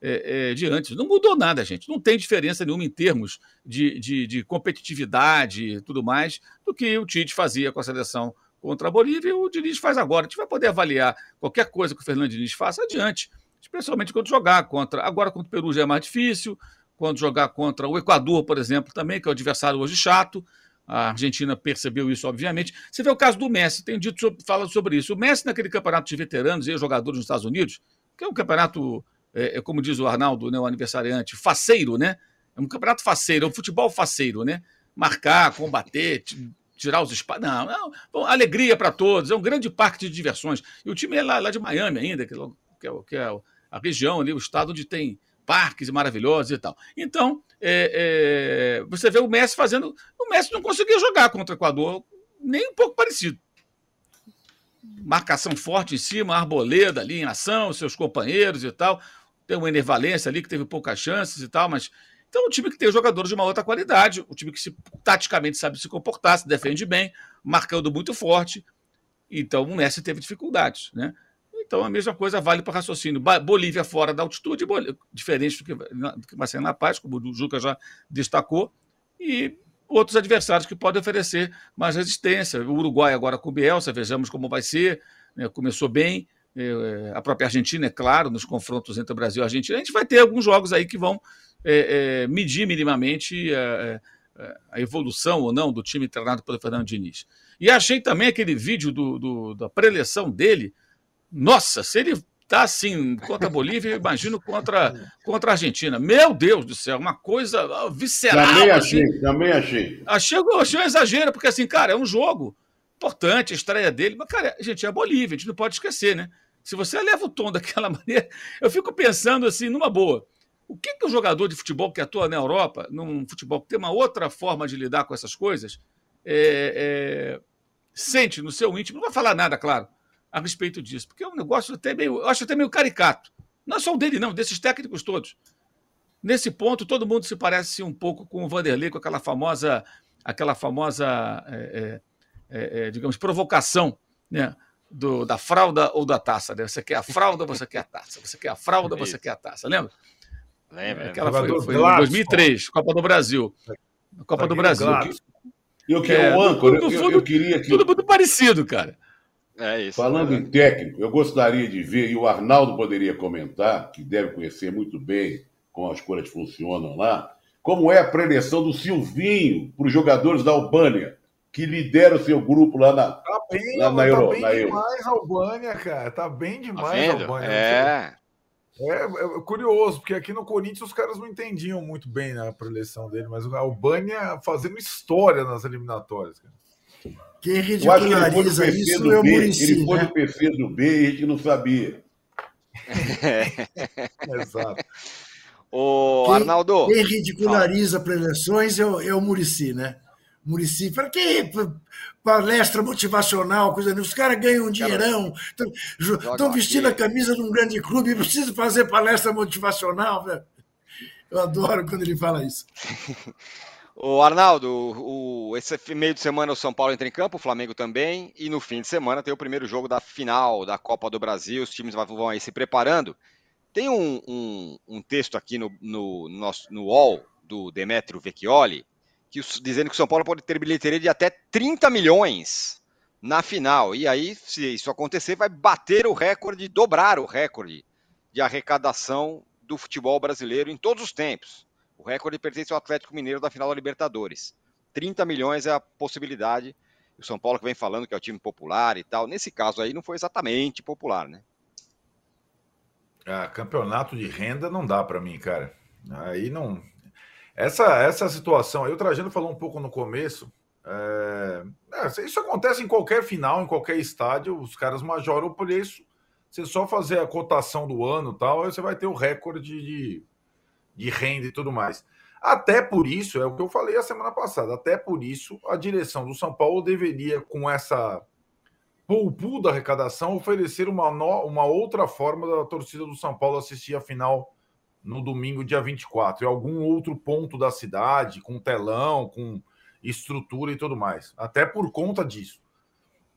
é, é, de antes. Não mudou nada, gente. Não tem diferença nenhuma em termos de, de, de competitividade e tudo mais do que o Tite fazia com a seleção contra a Bolívia o Diniz faz agora. A gente vai poder avaliar qualquer coisa que o Fernando Diniz faça adiante, especialmente quando jogar contra. Agora, contra o Peru já é mais difícil, quando jogar contra o Equador, por exemplo, também, que é o adversário hoje chato. A Argentina percebeu isso, obviamente. Você vê o caso do Messi, tem dito fala sobre isso. O Messi, naquele campeonato de veteranos e jogadores nos Estados Unidos, que é um campeonato é, é, como diz o Arnaldo, né, o aniversariante, faceiro, né? É um campeonato faceiro, é um futebol faceiro, né? Marcar, combater, tirar os espaços. Não, não. Bom, alegria para todos, é um grande parque de diversões. E o time é lá, lá de Miami ainda, que, é, que é a região ali, o estado onde tem parques maravilhosos e tal. Então, é, é, você vê o Messi fazendo. O Messi não conseguia jogar contra o Equador, nem um pouco parecido marcação forte em cima, Arboleda ali em ação, seus companheiros e tal tem uma Enervalência ali que teve poucas chances e tal, mas. Então, um time que tem jogadores de uma outra qualidade, um time que se, taticamente sabe se comportar, se defende bem, marcando muito forte. Então, o Messi teve dificuldades, né? Então, a mesma coisa vale para o raciocínio. Bolívia fora da altitude, diferente do que, do que na paz, como o Juca já destacou, e outros adversários que podem oferecer mais resistência. O Uruguai agora com o Bielsa, vejamos como vai ser. Né? Começou bem, é, a própria Argentina, é claro, nos confrontos entre o Brasil e a Argentina, a gente vai ter alguns jogos aí que vão é, é, medir minimamente a, a, evolução ou não do time treinado pelo Fernando Diniz. E achei também aquele vídeo do, do da preleção dele. Nossa, se ele tá assim contra a Bolívia, eu imagino contra, contra a Argentina. Meu Deus do céu, uma coisa visceral. Também achei, assim. também achei. Achei, achei um exagero, porque assim, cara, é um jogo importante a estreia dele, mas, cara, gente, é a Bolívia, a gente não pode esquecer, né? Se você leva o tom daquela maneira, eu fico pensando assim, numa boa. O que, que o jogador de futebol que atua na Europa, num futebol que tem uma outra forma de lidar com essas coisas, é, é, sente no seu íntimo? Não vai falar nada, claro, a respeito disso, porque é um negócio até meio, eu acho até meio caricato. Não é só o dele, não, desses técnicos todos. Nesse ponto, todo mundo se parece um pouco com o Vanderlei, com aquela famosa, aquela famosa é, é é, é, digamos, provocação, né? Do, da fralda ou da taça. Né? Você quer a fralda, você quer a taça. Você quer a fralda, você quer a taça. Lembra? Lembra. Aquela foi, foi em 2003, Copa do Brasil. Copa do Brasil. Eu queria é, o âncora, eu, fundo, eu, queria que... Tudo muito parecido, cara. É isso. Falando é. em técnico, eu gostaria de ver, e o Arnaldo poderia comentar, que deve conhecer muito bem como as coisas funcionam lá, como é a preleção do Silvinho para os jogadores da Albânia que lidera o seu grupo lá na, tá bem, lá na, tá Euro, bem na demais a Albânia, cara. Tá bem tá demais tá a Albânia. É. É, é, curioso, porque aqui no Corinthians os caras não entendiam muito bem né, a preleção dele, mas o Albânia fazendo história nas eliminatórias. Cara. Quem ridiculariza isso é o Murici, Ele foi né? do PC do B e a gente não sabia. Exato. Ô, Quem- Arnaldo, Quem ridiculariza preleções é o, é o Murici, né? Murici, para que palestra motivacional, coisa nenhuma. Os caras ganham um dinheirão, estão vestindo aqui. a camisa de um grande clube, precisa fazer palestra motivacional, velho. Eu adoro quando ele fala isso. Ô, Arnaldo, o, esse meio de semana o São Paulo entra em campo, o Flamengo também, e no fim de semana tem o primeiro jogo da final da Copa do Brasil, os times vão aí se preparando. Tem um, um- um texto aqui no, no, nosso, no UOL do Demetrio Vecchioli, que, dizendo que o São Paulo pode ter bilheteria de até 30 milhões na final. E aí, se isso acontecer, vai bater o recorde, dobrar o recorde de arrecadação do futebol brasileiro em todos os tempos. O recorde pertence ao Atlético Mineiro da final da Libertadores. 30 milhões é a possibilidade. O São Paulo que vem falando que é o time popular e tal. Nesse caso aí não foi exatamente popular, né? Ah, campeonato de renda não dá para mim, cara. Aí não. Essa, essa situação, aí o Trajano falou um pouco no começo. é, é, isso acontece em qualquer final, em qualquer estádio, os caras majoram o preço. Você só fazer a cotação do ano tal, aí você vai ter o recorde de, de renda e tudo mais. Até por isso, é o que eu falei a semana passada, até por isso a direção do São Paulo deveria, com essa poupu da arrecadação, oferecer uma, no- uma outra forma da torcida do São Paulo assistir a final no domingo, dia 24, em algum outro ponto da cidade, com telão, com estrutura e tudo mais. Até por conta disso.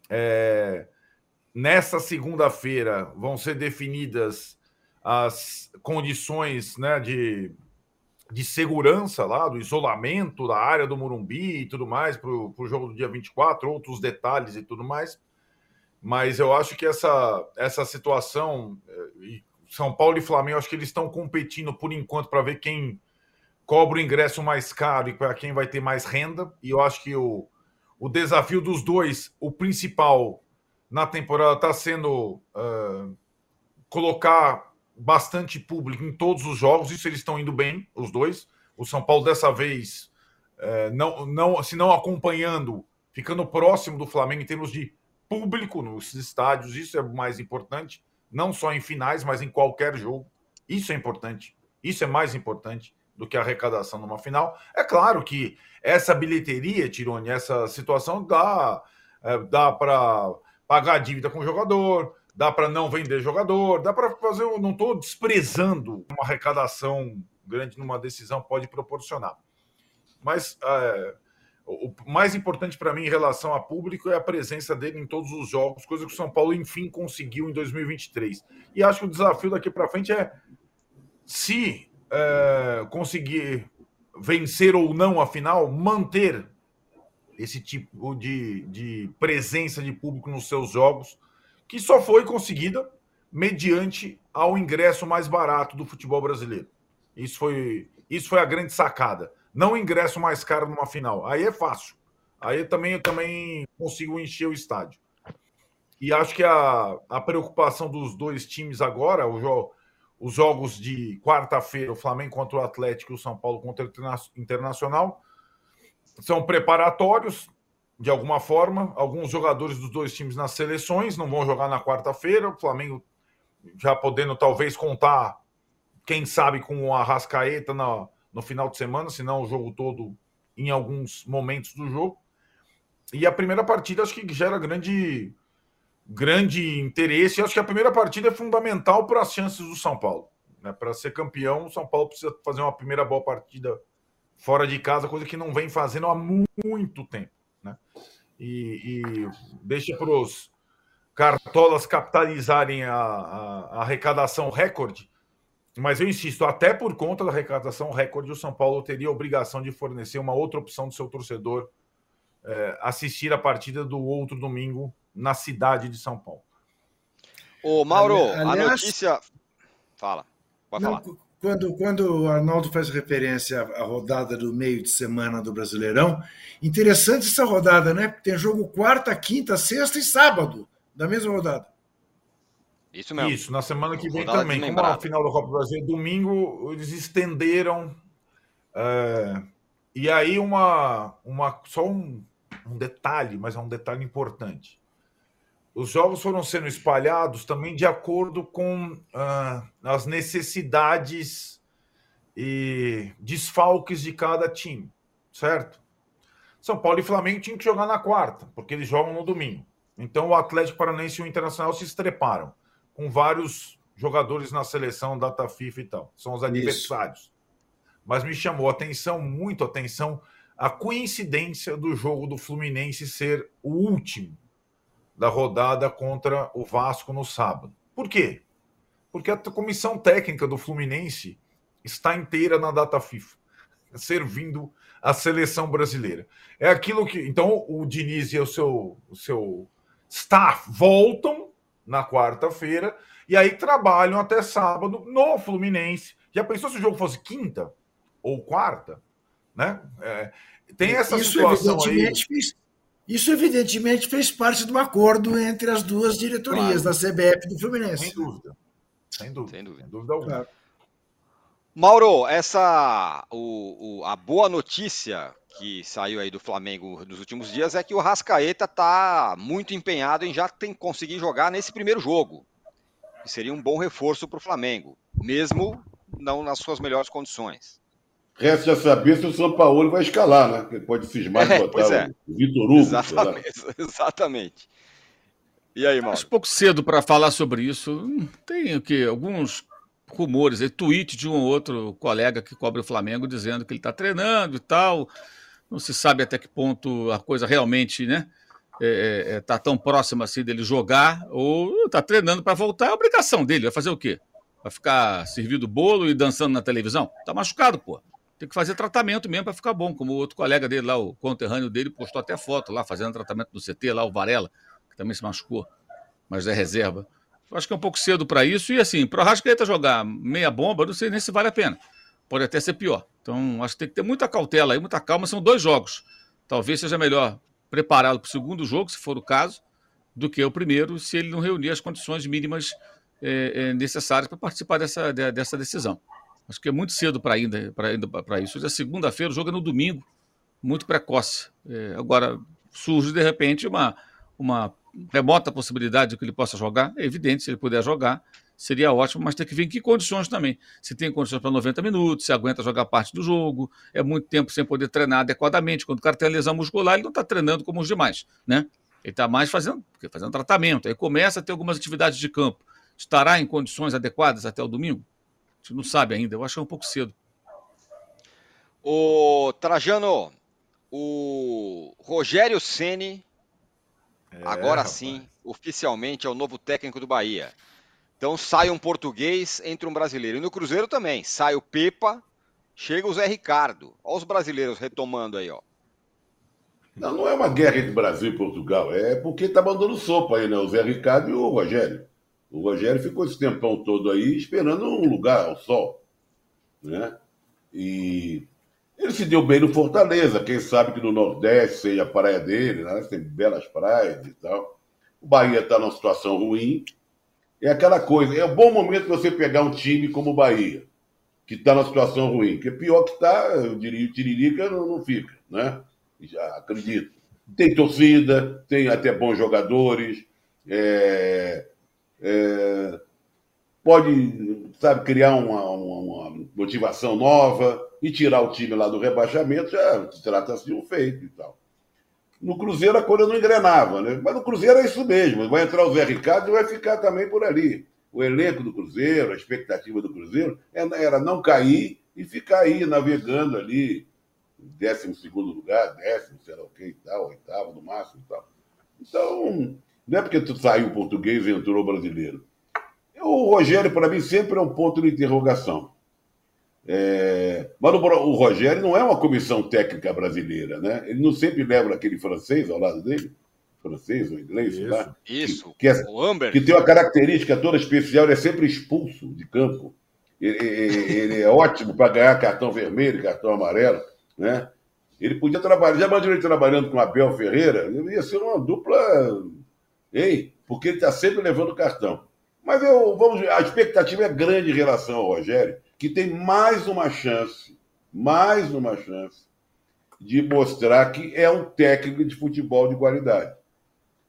É, Nessa segunda-feira vão ser definidas as condições né, de, de segurança lá, do isolamento da área do Morumbi e tudo mais, para o jogo do dia 24, outros detalhes e tudo mais. Mas eu acho que essa, essa situação, e São Paulo e Flamengo, acho que eles estão competindo por enquanto para ver quem cobra o ingresso mais caro e para quem vai ter mais renda. E eu acho que o, o desafio dos dois, o principal na temporada, está sendo ah, colocar bastante público em todos os jogos. Isso eles estão indo bem, os dois. O São Paulo dessa vez, eh, não, não, se não acompanhando, ficando próximo do Flamengo em termos de público nos estádios, isso é o mais importante, não só em finais, mas em qualquer jogo. Isso é importante. Isso é mais importante do que a arrecadação numa final. É claro que essa bilheteria, Tirone, essa situação dá, é, dá para pagar a dívida com o jogador, dá para não vender jogador, dá para fazer. Eu não estou desprezando uma arrecadação grande numa decisão pode proporcionar. Mas é, o mais importante para mim em relação a público é a presença dele em todos os jogos, coisa que o São Paulo enfim conseguiu em 2023. E acho que o desafio daqui para frente é se é, conseguir vencer ou não a final, manter esse tipo de, de presença de público nos seus jogos, que só foi conseguida mediante ao ingresso mais barato do futebol brasileiro. Isso foi, isso foi a grande sacada. Não ingresso mais caro numa final. Aí é fácil. Aí também eu também consigo encher o estádio. E acho que a, a preocupação dos dois times agora, o jo, os jogos de quarta-feira, o Flamengo contra o Atlético e o São Paulo contra o Internacional, são preparatórios, de alguma forma. Alguns jogadores dos dois times nas seleções não vão jogar na quarta-feira. O Flamengo já podendo talvez contar, quem sabe, com o Arrascaeta no, no final de semana, se não o jogo todo em alguns momentos do jogo. E a primeira partida acho que gera grande, grande interesse. Acho que a primeira partida é fundamental para as chances do São Paulo. Né? Para ser campeão, o São Paulo precisa fazer uma primeira boa partida fora de casa, coisa que não vem fazendo há muito tempo. Né? E, e deixa para os cartolas capitalizarem a, a, a, arrecadação recorde. Mas eu insisto, até por conta da arrecadação recorde, o São Paulo teria a obrigação de fornecer uma outra opção do seu torcedor é, assistir a partida do outro domingo na cidade de São Paulo. Ô, Mauro, Aliás, a notícia. Fala, pode não, falar. Quando, quando o Arnaldo faz referência à rodada do meio de semana do Brasileirão, interessante essa rodada, né? Tem jogo quarta, quinta, sexta e sábado da mesma rodada. Isso mesmo. Isso, na semana que vem também. Como a final da Copa do Brasil é domingo, eles estenderam. É, e aí, uma, uma, só um, um detalhe, mas é um detalhe importante. Os jogos foram sendo espalhados também de acordo com uh, as necessidades e desfalques de cada time, certo? São Paulo e Flamengo tinham que jogar na quarta, porque eles jogam no domingo. Então o Atlético Paranaense e o Internacional se estreparam com vários jogadores na seleção, data FIFA e tal. São os adversários. Isso. Mas me chamou atenção, muito atenção, a coincidência do jogo do Fluminense ser o último da rodada contra o Vasco no sábado. Por quê? Porque a comissão técnica do Fluminense está inteira na data FIFA, servindo a seleção brasileira. É aquilo que. Então, o Diniz e o seu, o seu staff voltam na quarta-feira e aí trabalham até sábado no Fluminense. Já pensou se o jogo fosse quinta ou quarta? Né? É, tem essa Isso situação aí. Fez, isso, evidentemente, fez parte do acordo entre as duas diretorias, claro. da CBF e do Fluminense. Sem dúvida. Sem dúvida. Sem dúvida, Sem dúvida alguma. Claro. Mauro, essa o, o, a boa notícia que saiu aí do Flamengo nos últimos dias é que o Rascaeta está muito empenhado em já tem, conseguir jogar nesse primeiro jogo. Que seria um bom reforço para o Flamengo, mesmo não nas suas melhores condições. Resta saber se o São Paulo vai escalar, né? Ele pode cismar e é, botar é. o Vitor Hugo. Exatamente, exatamente. E aí, Mauro? Acho pouco cedo para falar sobre isso. Tem o quê? Alguns rumores, aí, tweet de um ou outro colega que cobre o Flamengo dizendo que ele está treinando e tal. Não se sabe até que ponto a coisa realmente, né? Está é, é, tá tão próxima assim dele jogar ou está treinando para voltar. É obrigação dele. Vai fazer o quê? Vai ficar servindo bolo e dançando na televisão? Tá machucado, pô tem que fazer tratamento mesmo para ficar bom, como o outro colega dele lá, o conterrâneo dele, postou até foto lá, fazendo tratamento no CT, lá o Varela, que também se machucou, mas é reserva. Acho que é um pouco cedo para isso, e assim, para o Rascaeta jogar meia bomba, não sei nem se vale a pena. Pode até ser pior. Então, acho que tem que ter muita cautela aí, muita calma. São dois jogos. Talvez seja melhor prepará-lo para o segundo jogo, se for o caso, do que o primeiro, se ele não reunir as condições mínimas é, é, necessárias para participar dessa, dessa decisão. Acho que é muito cedo para ainda para isso. Hoje é segunda-feira, o jogo é no domingo, muito precoce. É, agora surge de repente uma, uma remota possibilidade de que ele possa jogar. É evidente, se ele puder jogar, seria ótimo, mas tem que ver em que condições também. Se tem condições para 90 minutos, se aguenta jogar parte do jogo, é muito tempo sem poder treinar adequadamente. Quando o cara tem a lesão muscular, ele não está treinando como os demais, né? Ele está mais fazendo, fazendo tratamento. Aí começa a ter algumas atividades de campo. Estará em condições adequadas até o domingo? A gente não sabe ainda, eu acho que é um pouco cedo. O Trajano, o Rogério Ceni é, agora rapaz. sim, oficialmente é o novo técnico do Bahia. Então sai um português, entre um brasileiro. E no Cruzeiro também, sai o Pepa, chega o Zé Ricardo. Olha os brasileiros retomando aí, ó. Não, não é uma guerra entre Brasil e Portugal, é porque tá mandando sopa aí, né? O Zé Ricardo e o Rogério. O Rogério ficou esse tempão todo aí esperando um lugar ao sol. Né? E ele se deu bem no Fortaleza. Quem sabe que no Nordeste seja a praia dele, né? tem belas praias e tal. O Bahia está numa situação ruim. É aquela coisa, é um bom momento você pegar um time como o Bahia, que está numa situação ruim. Porque pior que está, eu diria, o Tiririca não, não fica, né? Já acredito. Tem torcida, tem até bons jogadores. É, é, pode, sabe, criar uma, uma, uma, motivação nova e tirar o time lá do rebaixamento, já trata-se de um feito e tal. No Cruzeiro a coisa não engrenava, né? Mas no Cruzeiro é isso mesmo. Vai entrar o Zé Ricardo e vai ficar também por ali. O elenco do Cruzeiro, a expectativa do Cruzeiro era não cair e ficar aí navegando ali, décimo segundo lugar, décimo, sei lá o que e tal, oitavo no máximo e tal. Então, não é porque tu saiu português e entrou brasileiro. O Rogério, para mim, sempre é um ponto de interrogação. É... Mas o, o, Rogério não é uma comissão técnica brasileira, né? Ele não sempre leva aquele francês ao lado dele, francês ou inglês, isso, isso. Que, que, é, o Amber. que tem uma característica toda especial, ele é sempre expulso de campo. Ele, ele, ele é ótimo para ganhar cartão vermelho, cartão amarelo, né? Ele podia trabalhar, já imaginou ele trabalhando com Abel Ferreira, ele ia ser uma dupla Ei, porque ele está sempre levando cartão. Mas eu, vamos a expectativa é grande em relação ao Rogério, que tem mais uma chance, mais uma chance de mostrar que é um técnico de futebol de qualidade.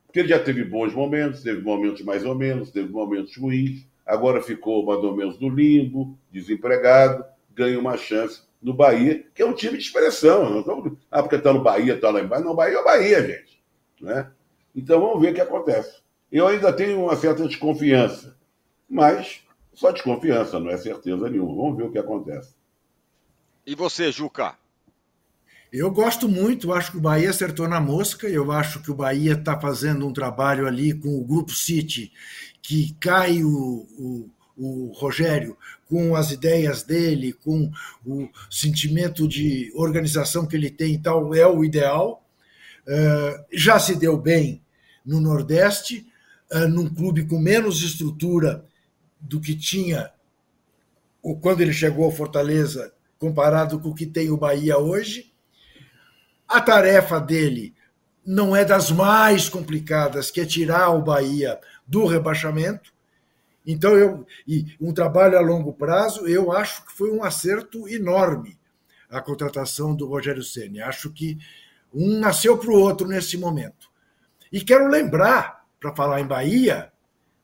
Porque ele já teve bons momentos, teve momentos mais ou menos, teve momentos ruins, agora ficou mais ou menos no limbo, desempregado, ganha uma chance no Bahia, que é um time de expressão. Ah, porque está no Bahia, está lá embaixo. Não, Bahia é o Bahia, gente. Né? Então vamos ver o que acontece. Eu ainda tenho uma certa desconfiança, mas só desconfiança, não é certeza nenhuma. Vamos ver o que acontece. E você, Juca? Eu gosto muito, acho que o Bahia acertou na mosca. Eu acho que o Bahia está fazendo um trabalho ali com o Grupo City, que cai o, o, o, Rogério com as ideias dele, com o sentimento de organização que ele tem e tal, é o ideal. Uh, já se deu bem no Nordeste, uh, num clube com menos estrutura do que tinha quando ele chegou ao Fortaleza, comparado com o que tem o Bahia hoje. A tarefa dele não é das mais complicadas, que é tirar o Bahia do rebaixamento. Então, eu, e um trabalho a longo prazo, eu acho que foi um acerto enorme a contratação do Rogério Ceni. Acho que um nasceu para o outro nesse momento. E quero lembrar, para falar em Bahia,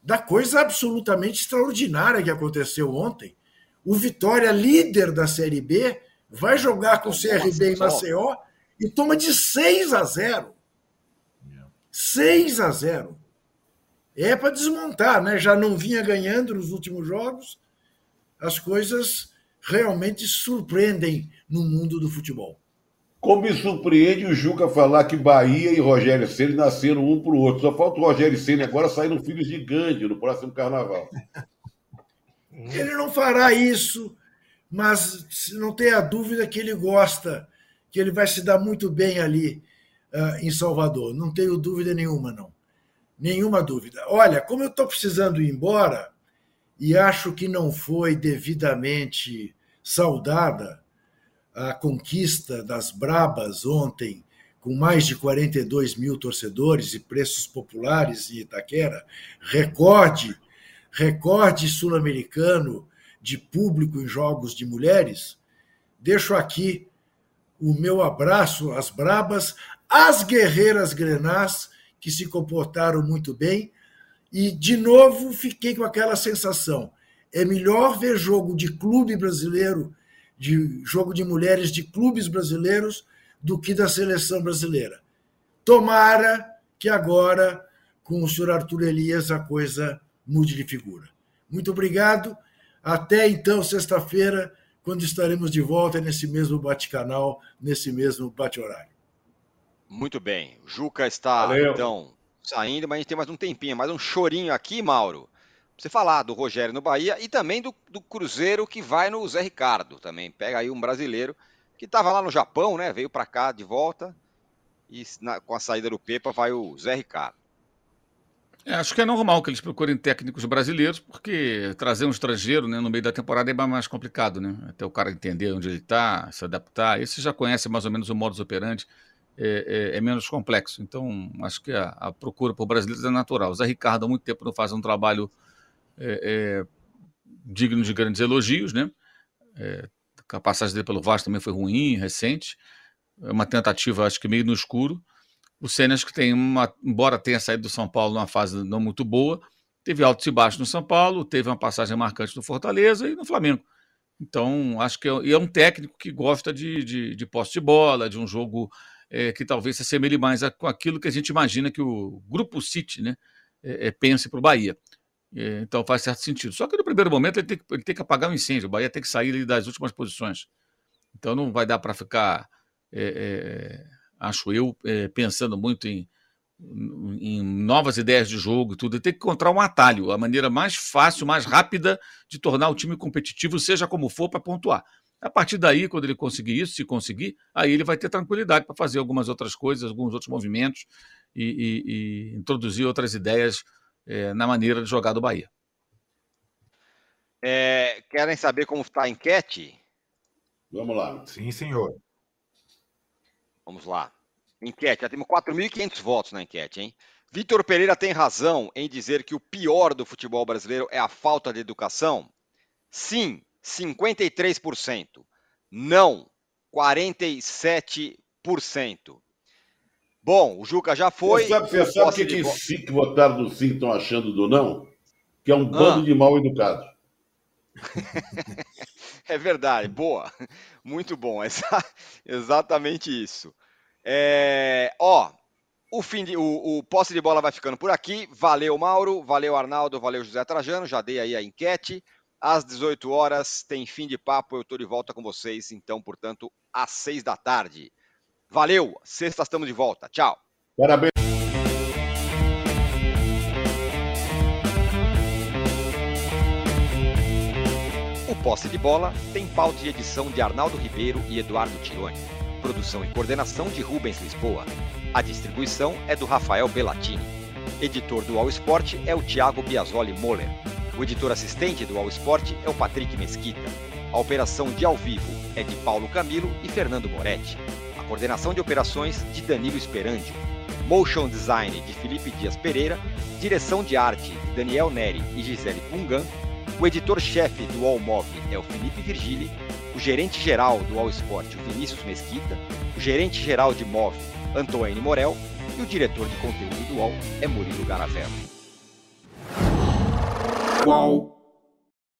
da coisa absolutamente extraordinária que aconteceu ontem. O Vitória, líder da Série B, vai jogar com o CRB em Maceió e toma de 6 a 0. 6 a 0. É para desmontar, né? Já não vinha ganhando nos últimos jogos. As coisas realmente surpreendem no mundo do futebol. Como me surpreende o Juca falar que Bahia e Rogério Ceni nasceram um para o outro. Só falta o Rogério Ceni agora sair no filho gigante no próximo carnaval. Ele não fará isso, mas não tenha dúvida que ele gosta que ele vai se dar muito bem ali uh, em Salvador. Não tenho dúvida nenhuma, não. Nenhuma dúvida. Olha, como eu estou precisando ir embora e acho que não foi devidamente saudada a conquista das Brabas ontem, com mais de 42 mil torcedores e preços populares em Itaquera, recorde, recorde sul-americano de público em jogos de mulheres, deixo aqui o meu abraço às brabas, às guerreiras grenás, que se comportaram muito bem, e de novo fiquei com aquela sensação. É melhor ver jogo de clube brasileiro, de jogo de mulheres de clubes brasileiros, do que da seleção brasileira. Tomara que agora, com o senhor Arthur Elias, a coisa mude de figura. Muito obrigado. Até então, sexta-feira, quando estaremos de volta nesse mesmo bate-canal, nesse mesmo bate-horário. Muito bem. O Juca está, Valeu. então, saindo, mas a gente tem mais um tempinho, mais um chorinho aqui, Mauro. Você falar do Rogério no Bahia e também do, do Cruzeiro que vai no Zé Ricardo também. Pega aí um brasileiro que estava lá no Japão, né? Veio para cá de volta e na, com a saída do Pepa vai o Zé Ricardo. É, acho que é normal que eles procurem técnicos brasileiros, porque trazer um estrangeiro né, no meio da temporada é mais complicado, né? Até o cara entender onde ele está, se adaptar. Esse já conhece mais ou menos o modus operandi, é, é, é menos complexo. Então, acho que a, a, procura por brasileiros é natural. O Zé Ricardo há muito tempo não faz um trabalho é, é, digno de grandes elogios, né? É, a passagem dele pelo Vasco também foi ruim, recente. É uma tentativa, acho que meio no escuro. O Cenas que tem uma, embora tenha saído do São Paulo numa fase não muito boa, teve altos e baixos no São Paulo, teve uma passagem marcante no Fortaleza e no Flamengo. Então, acho que é, é um técnico que gosta de, de, de posse de bola, de um jogo é, que talvez se assemelhe mais a, com aquilo que a gente imagina que o Grupo City né, é, é pense para o Bahia. É, então faz certo sentido. Só que no primeiro momento ele tem, que, ele tem que apagar o um incêndio, o Bahia tem que sair das últimas posições. Então não vai dar para ficar é, é acho eu, é, pensando muito em, em novas ideias de jogo e tudo, tem que encontrar um atalho, a maneira mais fácil, mais rápida de tornar o time competitivo, seja como for, para pontuar. A partir daí, quando ele conseguir isso, se conseguir, aí ele vai ter tranquilidade para fazer algumas outras coisas, alguns outros movimentos e, e, e introduzir outras ideias é, na maneira de jogar do Bahia. É, querem saber como está a enquete? Vamos lá. Sim, senhor. Vamos lá. Enquete, já temos 4.500 votos na enquete, hein? Vitor Pereira tem razão em dizer que o pior do futebol brasileiro é a falta de educação? Sim, 53%. Não, 47%. Bom, o Juca já foi. Você sabe, você sabe que, que, de... que votaram no sim estão achando do não? Que é um bando ah. de mal educados. é verdade, boa. Muito bom. exatamente isso. É, ó, o, fim de, o, o posse de bola vai ficando por aqui. Valeu, Mauro. Valeu, Arnaldo. Valeu, José Trajano. Já dei aí a enquete. Às 18 horas tem fim de papo. Eu estou de volta com vocês, então, portanto, às 6 da tarde. Valeu! Sexta estamos de volta. Tchau. Parabéns. O Posse de Bola tem pauta de edição de Arnaldo Ribeiro e Eduardo Tironi. Produção e coordenação de Rubens Lisboa. A distribuição é do Rafael Bellatini. Editor do All Sport é o Thiago Biasoli Moller. O editor assistente do All Sport é o Patrick Mesquita. A operação de ao vivo é de Paulo Camilo e Fernando Moretti. Coordenação de operações de Danilo Esperandio. Motion Design de Felipe Dias Pereira. Direção de arte de Daniel Neri e Gisele Pungan. O editor-chefe do All Mob é o Felipe Virgili. O gerente-geral do All Sport, o Vinícius Mesquita. O gerente-geral de MOV, Antônio Morel. E o diretor de conteúdo do UOL é Murilo Garavello. Qual?